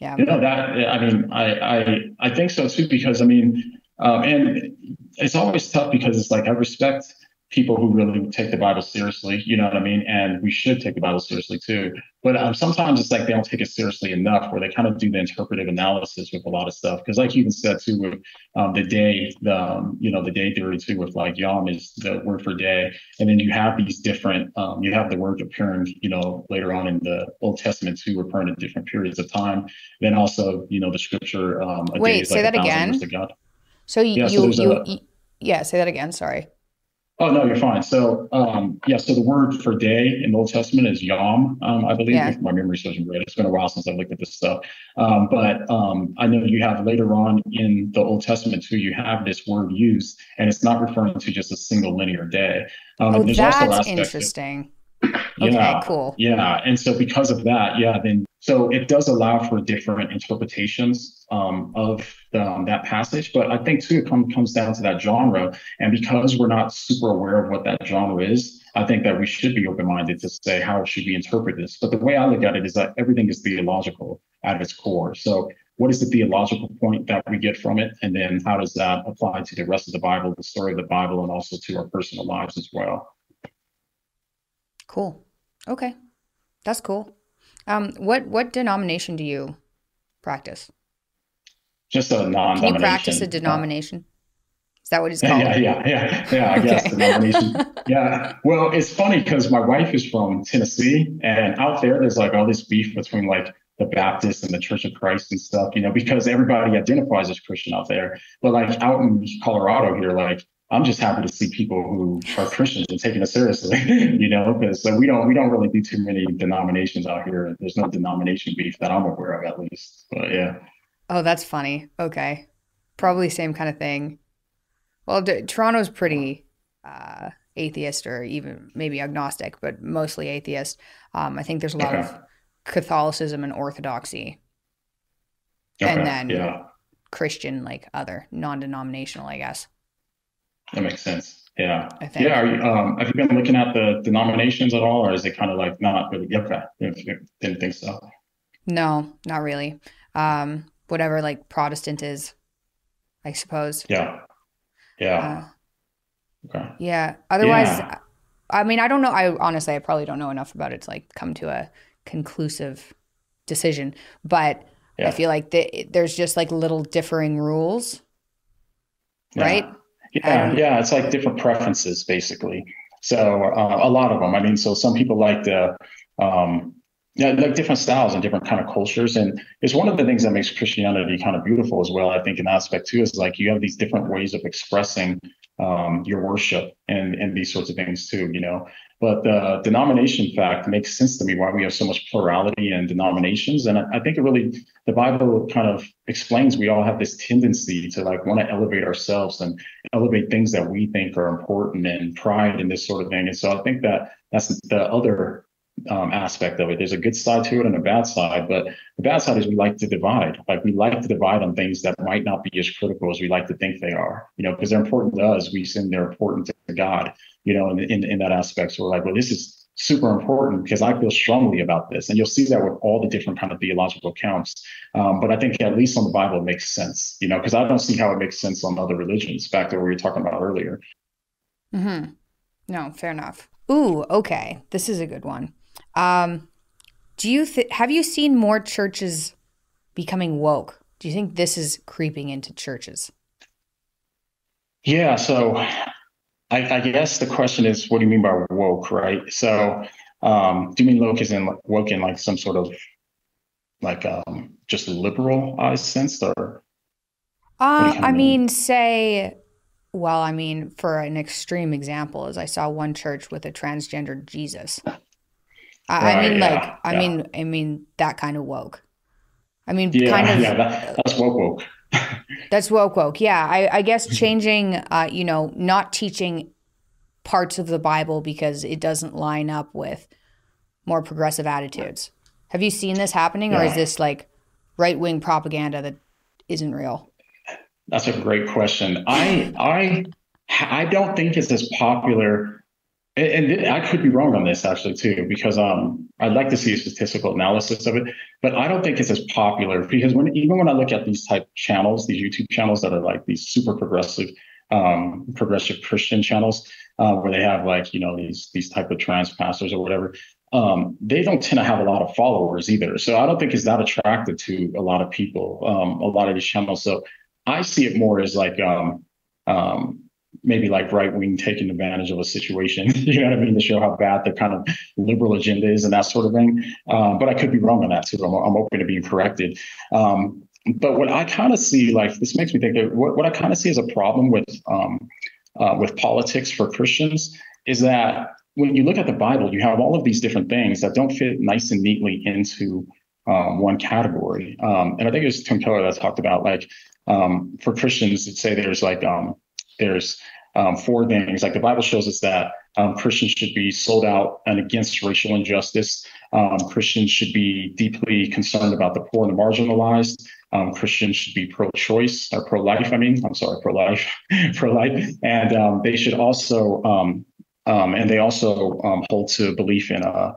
S1: yeah.
S2: You know that I mean I I I think so too because I mean um, and it's always tough because it's like I respect people who really take the Bible seriously, you know what I mean? And we should take the Bible seriously too. But um, sometimes it's like they don't take it seriously enough, where they kind of do the interpretive analysis with a lot of stuff. Because, like you even said too, with um, the day, the um, you know the day theory too, with like yom is the word for day, and then you have these different, um, you have the word appearing, you know, later on in the Old Testament too, referring to different periods of time. Then also, you know, the scripture. Um,
S1: Wait, say like that again. So you, yeah, you, so you, a, yeah, say that again. Sorry.
S2: Oh no, you're fine. So um, yeah, so the word for day in the Old Testament is yom, um, I believe. Yeah. If my memory serves me right. It's been a while since I looked at this stuff, um, but um, I know you have later on in the Old Testament too. You have this word used, and it's not referring to just a single linear day.
S1: Um, oh, that's interesting.
S2: Yeah,
S1: okay, cool.
S2: Yeah, and so because of that, yeah, then so it does allow for different interpretations um, of um, that passage. But I think too, it come, comes down to that genre, and because we're not super aware of what that genre is, I think that we should be open-minded to say how should we interpret this. But the way I look at it is that everything is theological at its core. So what is the theological point that we get from it, and then how does that apply to the rest of the Bible, the story of the Bible, and also to our personal lives as well?
S1: Cool. Okay, that's cool. Um, what what denomination do you practice?
S2: Just a non. Can
S1: you practice a denomination? Is that what it's called?
S2: Yeah, yeah, yeah, yeah. I guess denomination. yeah. Well, it's funny because my wife is from Tennessee, and out there, there's like all this beef between like the Baptists and the Church of Christ and stuff, you know, because everybody identifies as Christian out there. But like out in Colorado here, like I'm just happy to see people who are Christians and taking it seriously, you know, because so we don't we don't really do too many denominations out here. There's no denomination beef that I'm aware of, at least. But yeah.
S1: Oh, that's funny. Okay, probably same kind of thing. Well, D- Toronto's pretty uh, atheist or even maybe agnostic, but mostly atheist. Um, I think there's a lot okay. of Catholicism and Orthodoxy, okay. and then yeah. Christian, like other non-denominational, I guess.
S2: That makes sense. Yeah. Yeah. You, um, have you been looking at the denominations at all, or is it kind of like not really? Okay. Didn't think so.
S1: No, not really. Um, whatever like Protestant is, I suppose.
S2: Yeah. Yeah.
S1: Uh, okay. Yeah. Otherwise, yeah. I mean, I don't know. I honestly, I probably don't know enough about it to like come to a conclusive decision, but yeah. I feel like the, there's just like little differing rules, yeah. right?
S2: Yeah, um, yeah, it's like different preferences basically. So uh, a lot of them. I mean, so some people like the um, yeah, like different styles and different kind of cultures. And it's one of the things that makes Christianity kind of beautiful as well. I think an aspect too is like you have these different ways of expressing um, your worship and and these sorts of things too. You know, but the denomination fact makes sense to me why we have so much plurality in denominations. And I, I think it really the Bible kind of explains we all have this tendency to like want to elevate ourselves and elevate things that we think are important and pride and this sort of thing. And so I think that that's the other um, aspect of it. There's a good side to it and a bad side, but the bad side is we like to divide. Like we like to divide on things that might not be as critical as we like to think they are, you know, because they're important to us. We assume they're important to God, you know, in, in, in that aspect. So we're like, well, this is super important because I feel strongly about this. And you'll see that with all the different kind of theological accounts. Um, but I think at least on the Bible, it makes sense, you know, because I don't see how it makes sense on other religions back to what we were talking about earlier.
S1: Mm-hmm. No, fair enough. Ooh, okay. This is a good one. Um, do you th- have you seen more churches becoming woke? Do you think this is creeping into churches?
S2: Yeah. So I, I guess the question is, what do you mean by woke, right? So um, do you mean woke is in woke in like some sort of like um, just liberal sense or?
S1: Uh, I mean, mean, say, well, I mean, for an extreme example, is I saw one church with a transgender Jesus. I, right, I mean, yeah, like, I mean, I mean that kind of woke. I mean,
S2: yeah,
S1: kind of.
S2: Yeah, that, that's woke woke.
S1: that's woke woke. Yeah, I, I guess changing, uh, you know, not teaching parts of the Bible because it doesn't line up with more progressive attitudes. Have you seen this happening, yeah. or is this like right wing propaganda that isn't real?
S2: That's a great question. I I I don't think it's as popular and, and, I could be wrong on this actually too, because um, I'd like to see a statistical analysis of it, but I don't think it's as popular because when even when I look at these type channels, these YouTube channels that are like these super progressive, um, progressive Christian channels, uh, where they have like you know these these type of trans pastors or whatever, um, they don't tend to have a lot of followers either. So I don't think it's that attractive to a lot of people, um, a lot of these channels. So I see it more as like um, um, maybe like right wing taking advantage of a situation, you know what I mean, to show how bad the kind of liberal agenda is and that sort of thing. Um, but I could be wrong on that too. I'm, I'm open to being corrected. Um, but what I kind of see, like this makes me think that what, what I kind of see as a problem with um, uh, with politics for Christians is that when you look at the Bible, you have all of these different things that don't fit nice and neatly into um, one category. Um, and I think it was Tim Keller that talked about like um, for Christians, say there's like um, there's um, four things. Like the Bible shows us that um, Christians should be sold out and against racial injustice. Um, Christians should be deeply concerned about the poor and the marginalized. Um, Christians should be pro-choice or pro-life. I mean, I'm sorry, pro-life, pro-life, and um, they should also um, and they also hold to belief in a,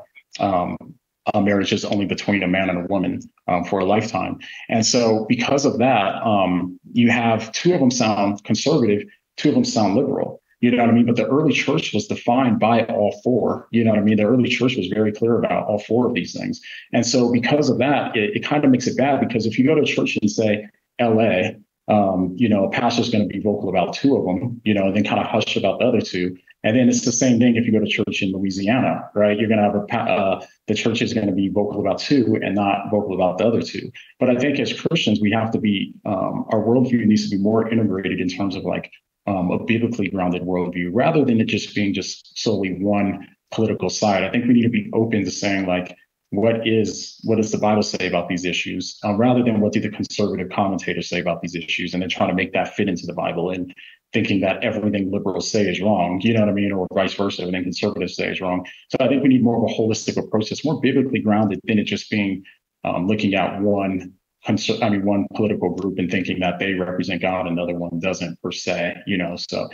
S2: a marriage is only between a man and a woman um, for a lifetime. And so, because of that, um, you have two of them sound conservative, two of them sound liberal. You know what I mean? But the early church was defined by all four. You know what I mean? The early church was very clear about all four of these things. And so because of that, it, it kind of makes it bad because if you go to church and say LA, um, you know, a pastor's going to be vocal about two of them, you know, and then kind of hush about the other two. And then it's the same thing if you go to church in Louisiana, right? You're going to have a, uh, the church is going to be vocal about two and not vocal about the other two. But I think as Christians, we have to be, um, our worldview needs to be more integrated in terms of like um, a biblically grounded worldview rather than it just being just solely one political side. I think we need to be open to saying like, what is what does the Bible say about these issues, uh, rather than what do the conservative commentators say about these issues, and then trying to make that fit into the Bible and thinking that everything liberals say is wrong, you know what I mean, or vice versa, everything conservatives say is wrong. So I think we need more of a holistic approach that's more biblically grounded than it just being um, looking at one I mean, one political group and thinking that they represent God, and the other one doesn't per se, you know. So,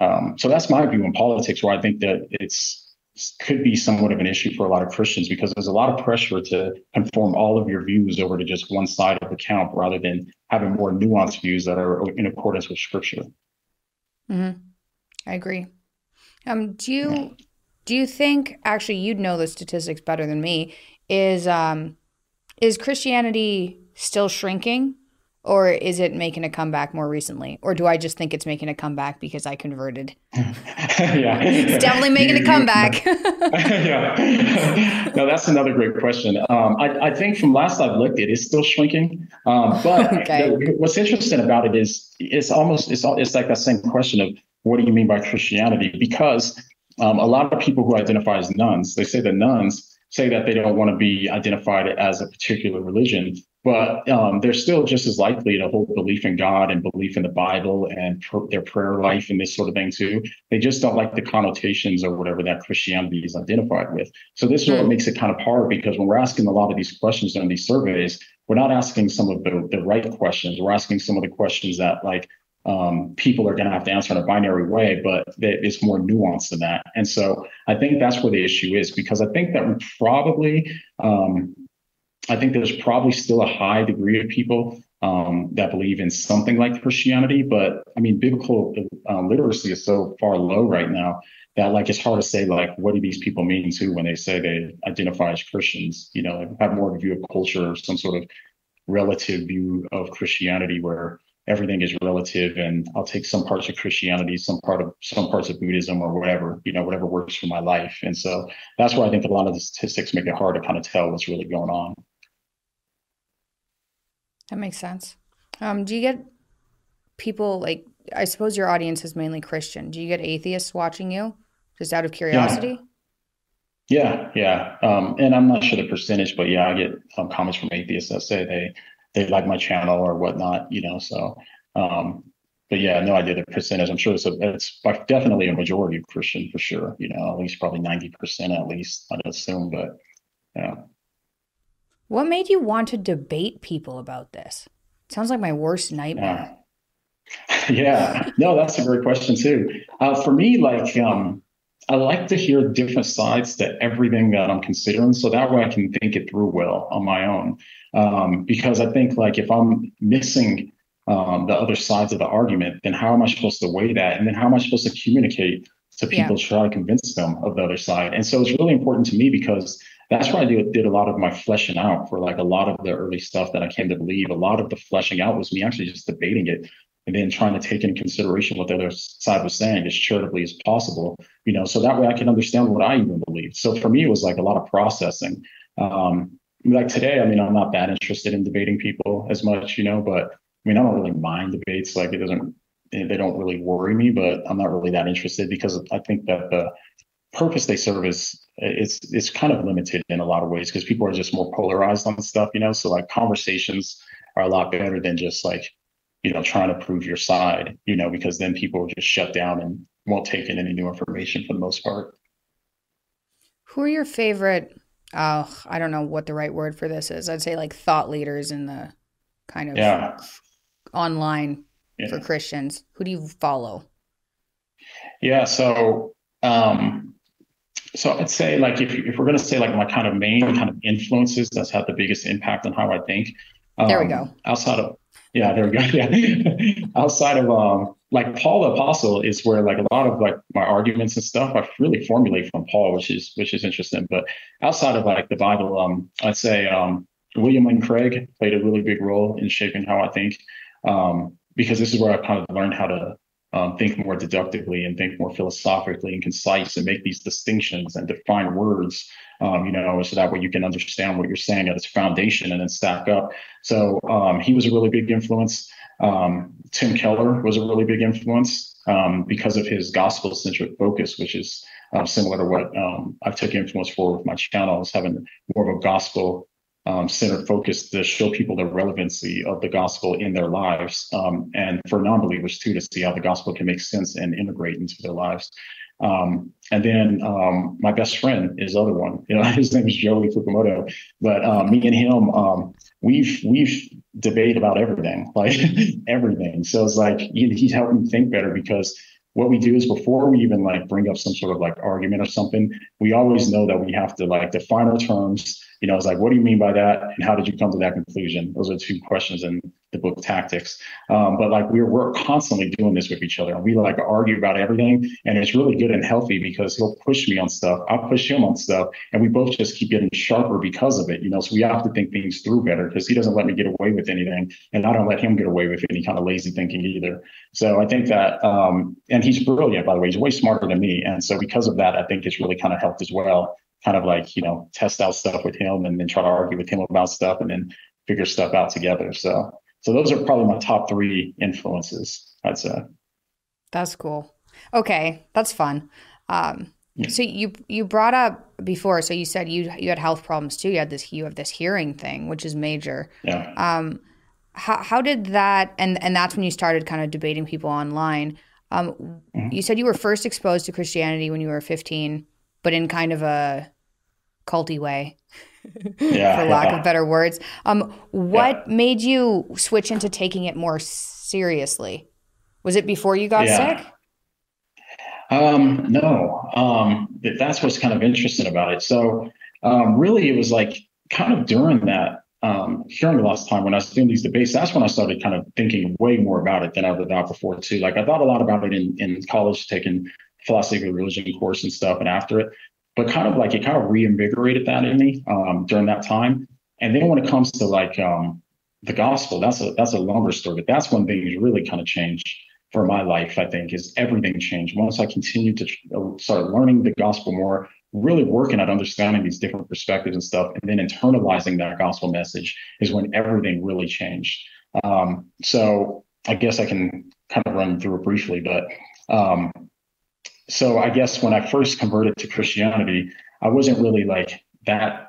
S2: um, so that's my view in politics, where I think that it's could be somewhat of an issue for a lot of Christians because there's a lot of pressure to conform all of your views over to just one side of the camp rather than having more nuanced views that are in accordance with Scripture.
S1: Mm-hmm. I agree. Um, do you do you think actually you'd know the statistics better than me? Is um, is Christianity still shrinking, Or is it making a comeback more recently? Or do I just think it's making a comeback because I converted?
S2: yeah.
S1: It's definitely making a comeback.
S2: yeah. No, that's another great question. Um, I, I, think from last I've looked, it is still shrinking. Um, but okay. the, what's interesting about it is it's almost, it's, it's like that same question of what do you mean by Christianity? Because um, a lot of people who identify as nones they say that nones say that they don't want to be identified as a particular religion, but um, they're still just as likely to hold belief in God and belief in the Bible and pr- their prayer life and this sort of thing too. They just don't like the connotations or whatever that Christianity is identified with. So this is what hmm. makes it kind of hard because when we're asking a lot of these questions on these surveys, we're not asking some of the, the right questions. We're asking some of the questions that like um, people are going to have to answer in a binary way, but it's more nuanced than that. And so I think that's where the issue is because I think that we probably, um, I think there's probably still a high degree of people um, that believe in something like Christianity, but I mean, biblical uh, literacy is so far low right now that like it's hard to say like what do these people mean too when they say they identify as Christians, you know, have more of a view of culture or some sort of relative view of Christianity where everything is relative and I'll take some parts of Christianity, some part of some parts of Buddhism or whatever, you know, whatever works for my life. And so that's why I think a lot of the statistics make it hard to kind of tell what's really going on.
S1: That makes sense. Um, do you get people like I suppose your audience is mainly Christian. Do you get atheists watching you just out of curiosity?
S2: Yeah, yeah. yeah. Um, and I'm not sure the percentage, but yeah, I get um, comments from atheists that say they they like my channel or whatnot, you know. So, um, but yeah, no idea the percentage. I'm sure it's a, it's definitely a majority of Christian for sure. You know, at least probably ninety percent at least. I'd assume, but yeah.
S1: What made you want to debate people about this? sounds like my worst nightmare.
S2: Yeah. yeah. No, that's a great question too. Uh, for me, like um, I like to hear different sides to everything that I'm considering, so that way I can think it through well on my own. Um, because I think like if I'm missing um, the other sides of the argument, then how am I supposed to weigh that? And then how am I supposed to communicate to people yeah. to try to convince them of the other side? And so it's really important to me because that's where I did, did a lot of my fleshing out for like a lot of the early stuff that I came to believe. A lot of the fleshing out was me actually just debating it and then trying to take into consideration what the other side was saying as charitably as possible, you know, so that way I can understand what I even believe. So for me, it was like a lot of processing. Um, like today, I mean, I'm not that interested in debating people as much, you know, but I mean, I don't really mind debates. Like it doesn't, they don't really worry me, but I'm not really that interested because I think that the purpose they serve is it's it's kind of limited in a lot of ways because people are just more polarized on stuff, you know. So like conversations are a lot better than just like you know, trying to prove your side, you know, because then people just shut down and won't take in any new information for the most part.
S1: Who are your favorite? Oh, I don't know what the right word for this is. I'd say like thought leaders in the kind of yeah. online yeah. for Christians. Who do you follow?
S2: Yeah, so um, so I'd say like if if we're gonna say like my kind of main kind of influences that's had the biggest impact on how I think.
S1: Um, there we go.
S2: Outside of yeah, there we go. Yeah. Outside of um, like Paul the Apostle is where like a lot of like my arguments and stuff I really formulate from Paul, which is which is interesting. But outside of like the Bible, um, I'd say um, William Lane Craig played a really big role in shaping how I think. Um, because this is where I kind of learned how to um, think more deductively and think more philosophically and concise and make these distinctions and define words, um, you know, so that way you can understand what you're saying at its foundation and then stack up. So um, he was a really big influence. Um, Tim Keller was a really big influence um, because of his gospel centric focus, which is uh, similar to what um, I took influence for with my channel, is having more of a gospel um, centered focus to show people the relevancy of the gospel in their lives, um, and for non-believers too to see how the gospel can make sense and integrate into their lives. Um, and then um, my best friend is other one. You know, his name is Joey Fukumoto. But uh, me and him, um, we've we've debated about everything, like everything. So it's like he, he's helped me think better because what we do is before we even like bring up some sort of like argument or something, we always know that we have to like define our terms. You know, it's like, what do you mean by that? And how did you come to that conclusion? Those are two questions. And the book Tactics. Um, but like we're we're constantly doing this with each other, and we like argue about everything, and it's really good and healthy because he'll push me on stuff, I'll push him on stuff, and we both just keep getting sharper because of it. You know, so we have to think things through better because he doesn't let me get away with anything, and I don't let him get away with any kind of lazy thinking either. So I think that, um, and he's brilliant by the way, he's way smarter than me, and so because of that, I think it's really kind of helped as well kind of like you know test out stuff with him and then try to argue with him about stuff and then figure stuff out together so so those are probably my top three influences i'd say.
S1: That's cool. Okay that's fun. Um yeah. so you you brought up before so you said you you had health problems too. You had this you have this hearing thing which is major.
S2: Yeah.
S1: Um how, how did that and and that's when you started kind of debating people online. Um mm-hmm. you said you were first exposed to christianity when you were 15 but in kind of a culty way, yeah, for lack yeah. of better words. Um, what yeah. made you switch into taking it more seriously? Was it before you got sick?
S2: Um, no, um, that's what's kind of interesting about it. So, um, really, it was like kind of during that um, hearing the last time when I was doing these debates, that's when I started kind of thinking way more about it than I ever thought before too. Like I thought a lot about it in, in college, taking philosophy of religion course and stuff, and after it but kind of like it kind of reinvigorated that in me um, during that time. And then when it comes to like um, the gospel, that's a that's a longer story. But that's when things really kind of changed for my life. I think is everything changed once I continued to uh, start learning the gospel more, really working at understanding these different perspectives and stuff, and then internalizing that gospel message is when everything really changed. Um, so I guess I can kind of run through it briefly, but um, so I guess when I first converted to Christianity, I wasn't really like that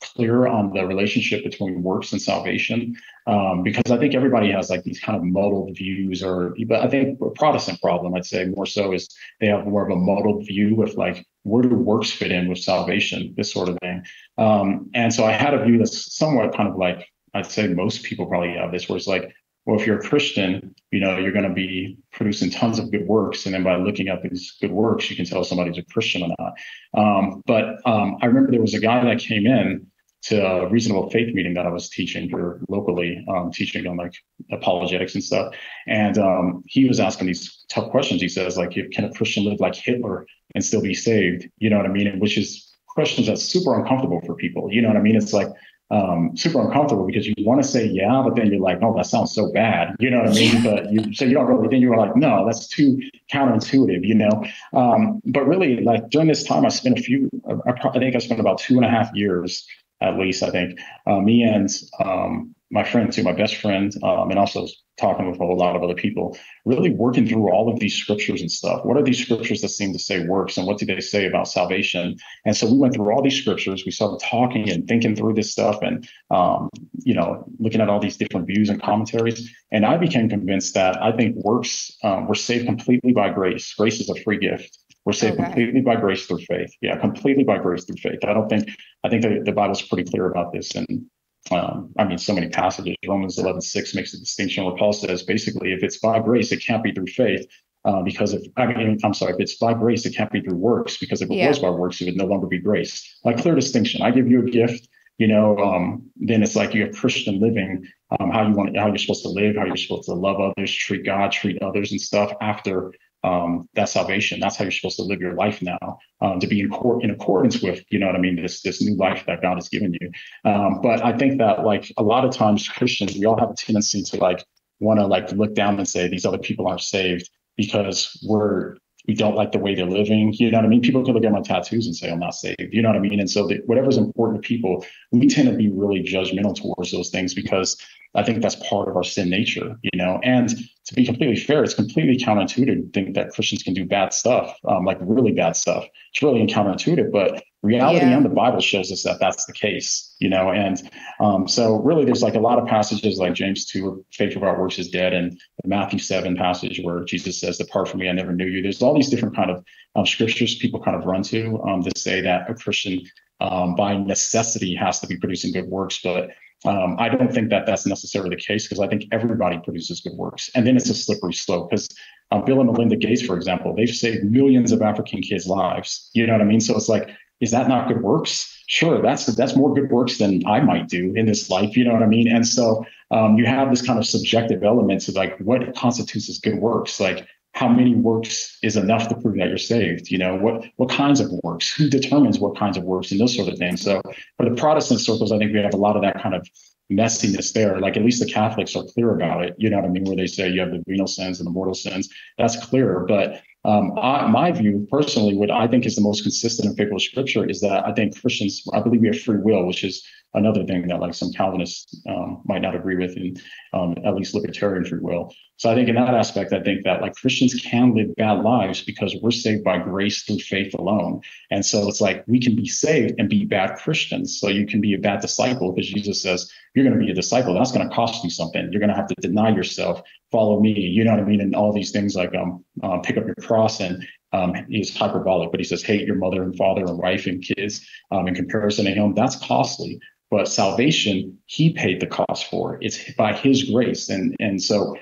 S2: clear on the relationship between works and salvation um, because I think everybody has like these kind of muddled views or but I think a Protestant problem I'd say more so is they have more of a muddled view with like where do works fit in with salvation this sort of thing. Um, and so I had a view that's somewhat kind of like I'd say most people probably have this where it's like well, if you're a Christian, you know, you're going to be producing tons of good works. And then by looking at these good works, you can tell somebody's a Christian or not. Um, but um, I remember there was a guy that came in to a reasonable faith meeting that I was teaching here locally, um, teaching on like apologetics and stuff. And um, he was asking these tough questions. He says, like, can a Christian live like Hitler and still be saved? You know what I mean? Which is questions that's super uncomfortable for people. You know what I mean? It's like, um, super uncomfortable because you want to say yeah, but then you're like, oh, that sounds so bad. You know what I mean? But you so you don't really. Then you're like, no, that's too counterintuitive. You know. Um, but really, like during this time, I spent a few. I, I think I spent about two and a half years at least. I think uh, me and um, my friend too, my best friend, um, and also talking with a lot of other people, really working through all of these scriptures and stuff. What are these scriptures that seem to say works, and what do they say about salvation? And so we went through all these scriptures. We started talking and thinking through this stuff, and um, you know, looking at all these different views and commentaries. And I became convinced that I think works um, we're saved completely by grace. Grace is a free gift. We're saved okay. completely by grace through faith. Yeah, completely by grace through faith. I don't think I think the, the Bible's pretty clear about this, and um, I mean, so many passages. Romans 11, 6 makes a distinction where Paul says basically, if it's by grace, it can't be through faith. Uh, because if I mean, I'm sorry, if it's by grace, it can't be through works. Because if it yeah. was by works, it would no longer be grace. Like clear distinction. I give you a gift, you know, um, then it's like you have Christian living, um, how you want, how you're supposed to live, how you're supposed to love others, treat God, treat others, and stuff after um, that salvation. That's how you're supposed to live your life now, um, to be in, court in accordance with, you know what I mean, this this new life that God has given you. Um, but I think that like a lot of times Christians, we all have a tendency to like want to like look down and say these other people aren't saved because we're we don't like the way they're living. You know what I mean? People can look at my tattoos and say I'm not saved. You know what I mean? And so the, whatever's important to people, we tend to be really judgmental towards those things because I think that's part of our sin nature, you know. And to be completely fair, it's completely counterintuitive to think that Christians can do bad stuff, um, like really bad stuff. It's really counterintuitive, but reality yeah. and the Bible shows us that that's the case, you know. And um, so, really, there's like a lot of passages like James 2, where faith without works is dead, and the Matthew 7 passage where Jesus says, Depart from me, I never knew you. There's all these different kind of um, scriptures people kind of run to um, to say that a Christian um, by necessity has to be producing good works, but um, I don't think that that's necessarily the case because I think everybody produces good works. And then it's a slippery slope because uh, Bill and Melinda Gates, for example, they've saved millions of African kids' lives. You know what I mean? So it's like, is that not good works? Sure, that's that's more good works than I might do in this life. You know what I mean? And so um, you have this kind of subjective element to like what constitutes as good works. Like how many works is enough to prove that you're saved? You know, what what kinds of works? Who determines what kinds of works and those sort of things? So for the Protestant circles, I think we have a lot of that kind of messiness there. Like at least the Catholics are clear about it. You know what I mean? Where they say you have the venial sins and the mortal sins. That's clear. But um, I, my view personally, what I think is the most consistent and faithful scripture is that I think Christians, I believe we have free will, which is another thing that like some Calvinists um, might not agree with, and um, at least libertarian free will. So I think in that aspect, I think that like Christians can live bad lives because we're saved by grace through faith alone. And so it's like we can be saved and be bad Christians. So you can be a bad disciple because Jesus says you're going to be a disciple. That's going to cost you something. You're going to have to deny yourself, follow me. You know what I mean? And all these things like um, uh, pick up your cross and um, he's hyperbolic, but he says hate your mother and father and wife and kids um, in comparison to him. That's costly. But salvation, he paid the cost for. It's by his grace. And, and so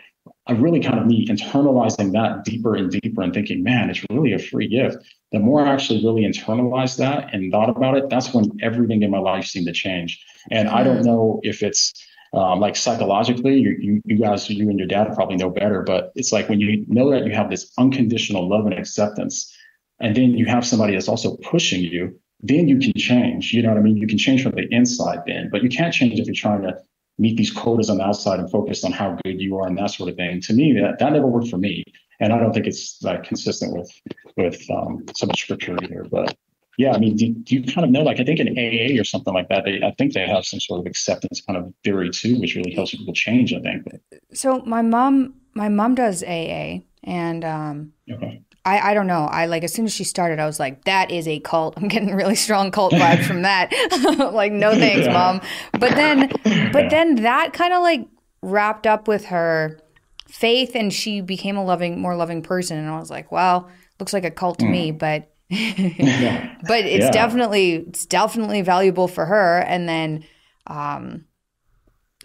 S2: I really kind of me internalizing that deeper and deeper and thinking, man, it's really a free gift. The more I actually really internalized that and thought about it, that's when everything in my life seemed to change. And I don't know if it's um, like psychologically, you, you, you guys, you and your dad probably know better, but it's like when you know that you have this unconditional love and acceptance, and then you have somebody that's also pushing you, then you can change. You know what I mean? You can change from the inside then, but you can't change if you're trying to meet these quotas on the outside and focus on how good you are and that sort of thing. To me, that, that never worked for me. And I don't think it's like consistent with with um, some scripture either. But yeah, I mean, do, do, you kind of know, like, I think in AA or something like that, they, I think they have some sort of acceptance kind of theory too, which really helps people change, I think.
S1: So my mom, my mom does AA and, um, okay. I, I don't know. I like as soon as she started, I was like, that is a cult. I'm getting really strong cult vibes from that. like, no thanks, yeah. mom. But then, but yeah. then that kind of like wrapped up with her faith and she became a loving, more loving person. And I was like, well, looks like a cult to mm. me, but, yeah. but it's definitely, it's definitely valuable for her. And then, um,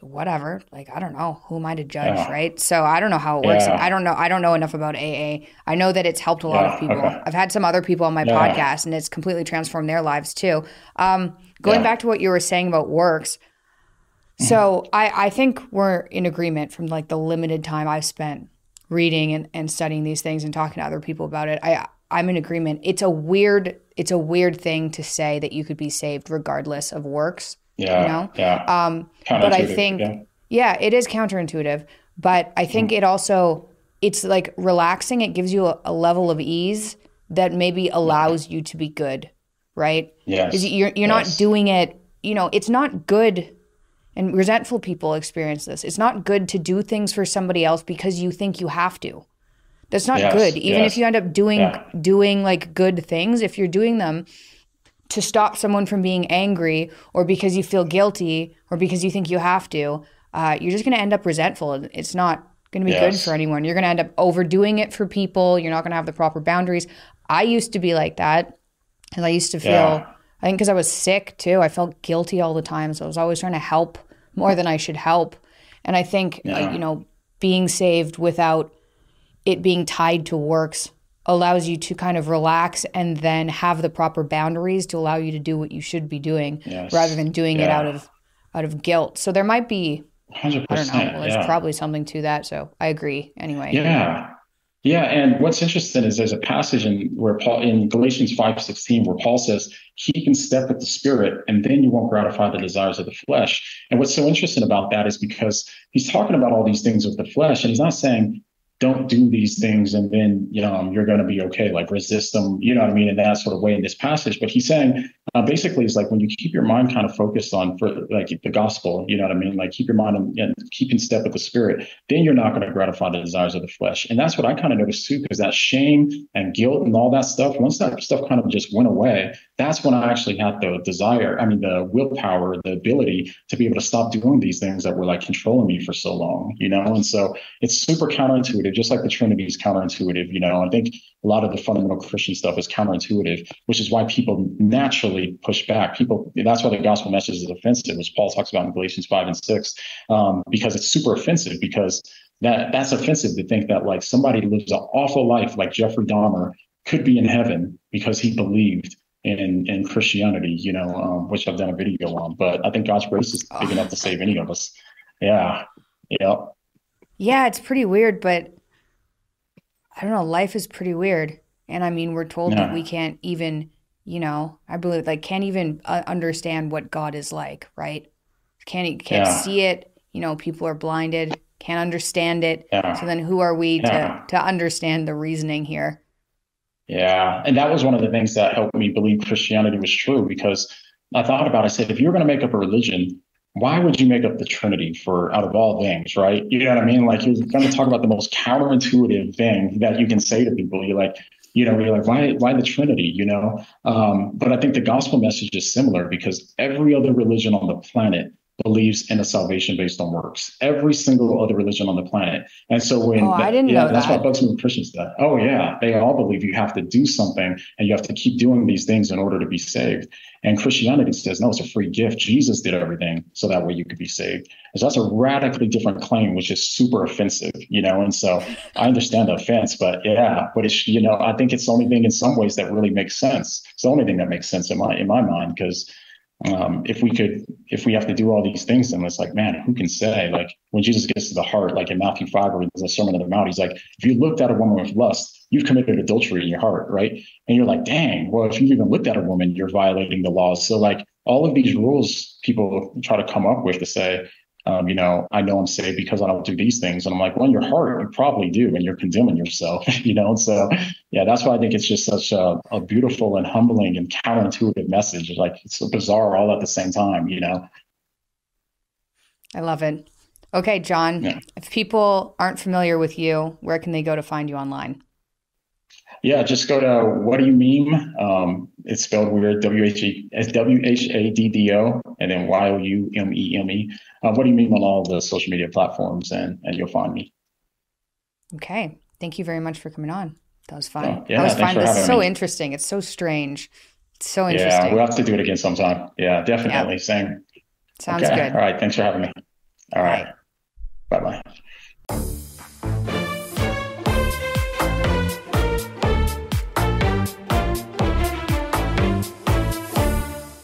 S1: whatever. Like, I don't know. Who am I to judge, yeah. right? So I don't know how it works. Yeah. I don't know. I don't know enough about AA. I know that it's helped a lot yeah. of people. Okay. I've had some other people on my podcast and it's completely transformed their lives too. Um, going back to what you were saying about works. Mm-hmm. So I, I think we're in agreement from like the limited time I've spent reading and, and studying these things and talking to other people about it. I I'm in agreement. It's a weird it's a weird thing to say that you could be saved regardless of works.
S2: Yeah.
S1: You know?
S2: Yeah.
S1: Um, but I think, yeah. yeah, it is counterintuitive. But I think mm. it also, it's like relaxing. It gives you a, a level of ease that maybe allows you to be good, right?
S2: Yes.
S1: You're, you're yes. not doing it, you know, it's not good. And resentful people experience this. It's not good to do things for somebody else because you think you have to. That's not yes. good. Even yes. if you end up doing yeah. doing like good things, if you're doing them to stop someone from being angry or because you feel guilty or because you think you have to, uh, you're just going to end up resentful. It's not going to be yes. good for anyone. You're going to end up overdoing it for people. You're not going to have the proper boundaries. I used to be like that. And I used to feel, yeah. I think because I was sick too, I felt guilty all the time. So I was always trying to help more than I should help. And I think, uh, yeah. uh, you know, being saved without it being tied to works allows you to kind of relax and then have the proper boundaries to allow you to do what you should be doing yes. rather than doing yeah. it out of out of guilt. So there might be 100%, I don't know. Well, there's yeah. probably something to that. So I agree anyway.
S2: Yeah. Yeah, and what's interesting is there's a passage in where Paul in Galatians 5:16 where Paul says, "Keep in step with the spirit, and then you won't gratify the desires of the flesh." And what's so interesting about that is because he's talking about all these things of the flesh, and he's not saying don't do these things and then you know you're going to be okay. Like resist them you know what i mean in that sort of way in this passage. But he's saying uh, basically it's like when you keep your mind kind of focused on for like the gospel you know what i mean? Like keep your mind and, and keep in step with the spirit then you're not going to gratify the desires of the flesh. And that's what i kind of noticed too because that shame and guilt and all that stuff once that stuff kind of just went away that's when i actually had the desire i mean the willpower the ability to be able to stop doing these things that were like controlling me for so long you know and so it's super counterintuitive just like the Trinity is counterintuitive. You know, I think a lot of the fundamental Christian stuff is counterintuitive, which is why people naturally push back. People, that's why the gospel message is offensive, as Paul talks about in Galatians five and six, um, because it's super offensive. Because that that's offensive to think that like somebody lives an awful life like Jeffrey Dahmer could be in heaven because he believed in in Christianity, you know, um, which I've done a video on. But I think God's grace is big enough to save any of us. Yeah. Yeah.
S1: Yeah, it's pretty weird, but I don't know. Life is pretty weird. And I mean, we're told yeah. that we can't even, you know, I believe like can't even uh, understand what God is like, right? Can't can't yeah. see it. You know, people are blinded, can't understand it. Yeah. So then, who are we to to understand the reasoning here?
S2: Yeah, and that was one of the things that helped me believe Christianity was true because I thought about. It, I said, if you're going to make up a religion, why would you make up the Trinity for out of all things, right? You know what I mean? Like you're going to talk about the most counterintuitive thing that you can say to people. You're like, you know, you're like, why, why the Trinity? You know, um, but I think the gospel message is similar because every other religion on the planet believes in a salvation based on works. Every single other religion on the planet. And so when
S1: oh, I didn't
S2: yeah,
S1: know
S2: that's
S1: that.
S2: what bugs me when Christians that. Oh yeah, they all believe you have to do something and you have to keep doing these things in order to be saved. And Christianity says, no, it's a free gift. Jesus did everything so that way you could be saved. And so that's a radically different claim, which is super offensive, you know. And so I understand the offense, but yeah, but it's you know, I think it's the only thing in some ways that really makes sense. It's the only thing that makes sense in my in my mind because um, if we could, if we have to do all these things, then it's like, man, who can say? Like when Jesus gets to the heart, like in Matthew 5, or there's a Sermon on the Mount, he's like, if you looked at a woman with lust, you've committed adultery in your heart, right? And you're like, dang, well, if you even looked at a woman, you're violating the laws. So like all of these rules people try to come up with to say, um, you know, I know I'm saved because I don't do these things. And I'm like, well, in your heart, you probably do, and you're condemning yourself, you know? And so, yeah, that's why I think it's just such a, a beautiful and humbling and counterintuitive message. Like it's so bizarre all at the same time, you know?
S1: I love it. Okay, Jon, yeah. if people aren't familiar with you, where can they go to find you online?
S2: Yeah, just go to Whaddo You Meme? Um, it's spelled weird. W H E W H A D D O and then Y O U M E M E. Uh, Whaddo You Meme on all the social media platforms and and you'll find me.
S1: Okay. Thank you very much for coming on. That was fun. Oh, yeah, that was fun. It's so me. interesting. It's so strange. It's so interesting.
S2: Yeah, we'll have to do it again sometime. Yeah, definitely. Yeah. Same.
S1: Sounds okay. good.
S2: All right. Thanks for having me. All right. Bye bye.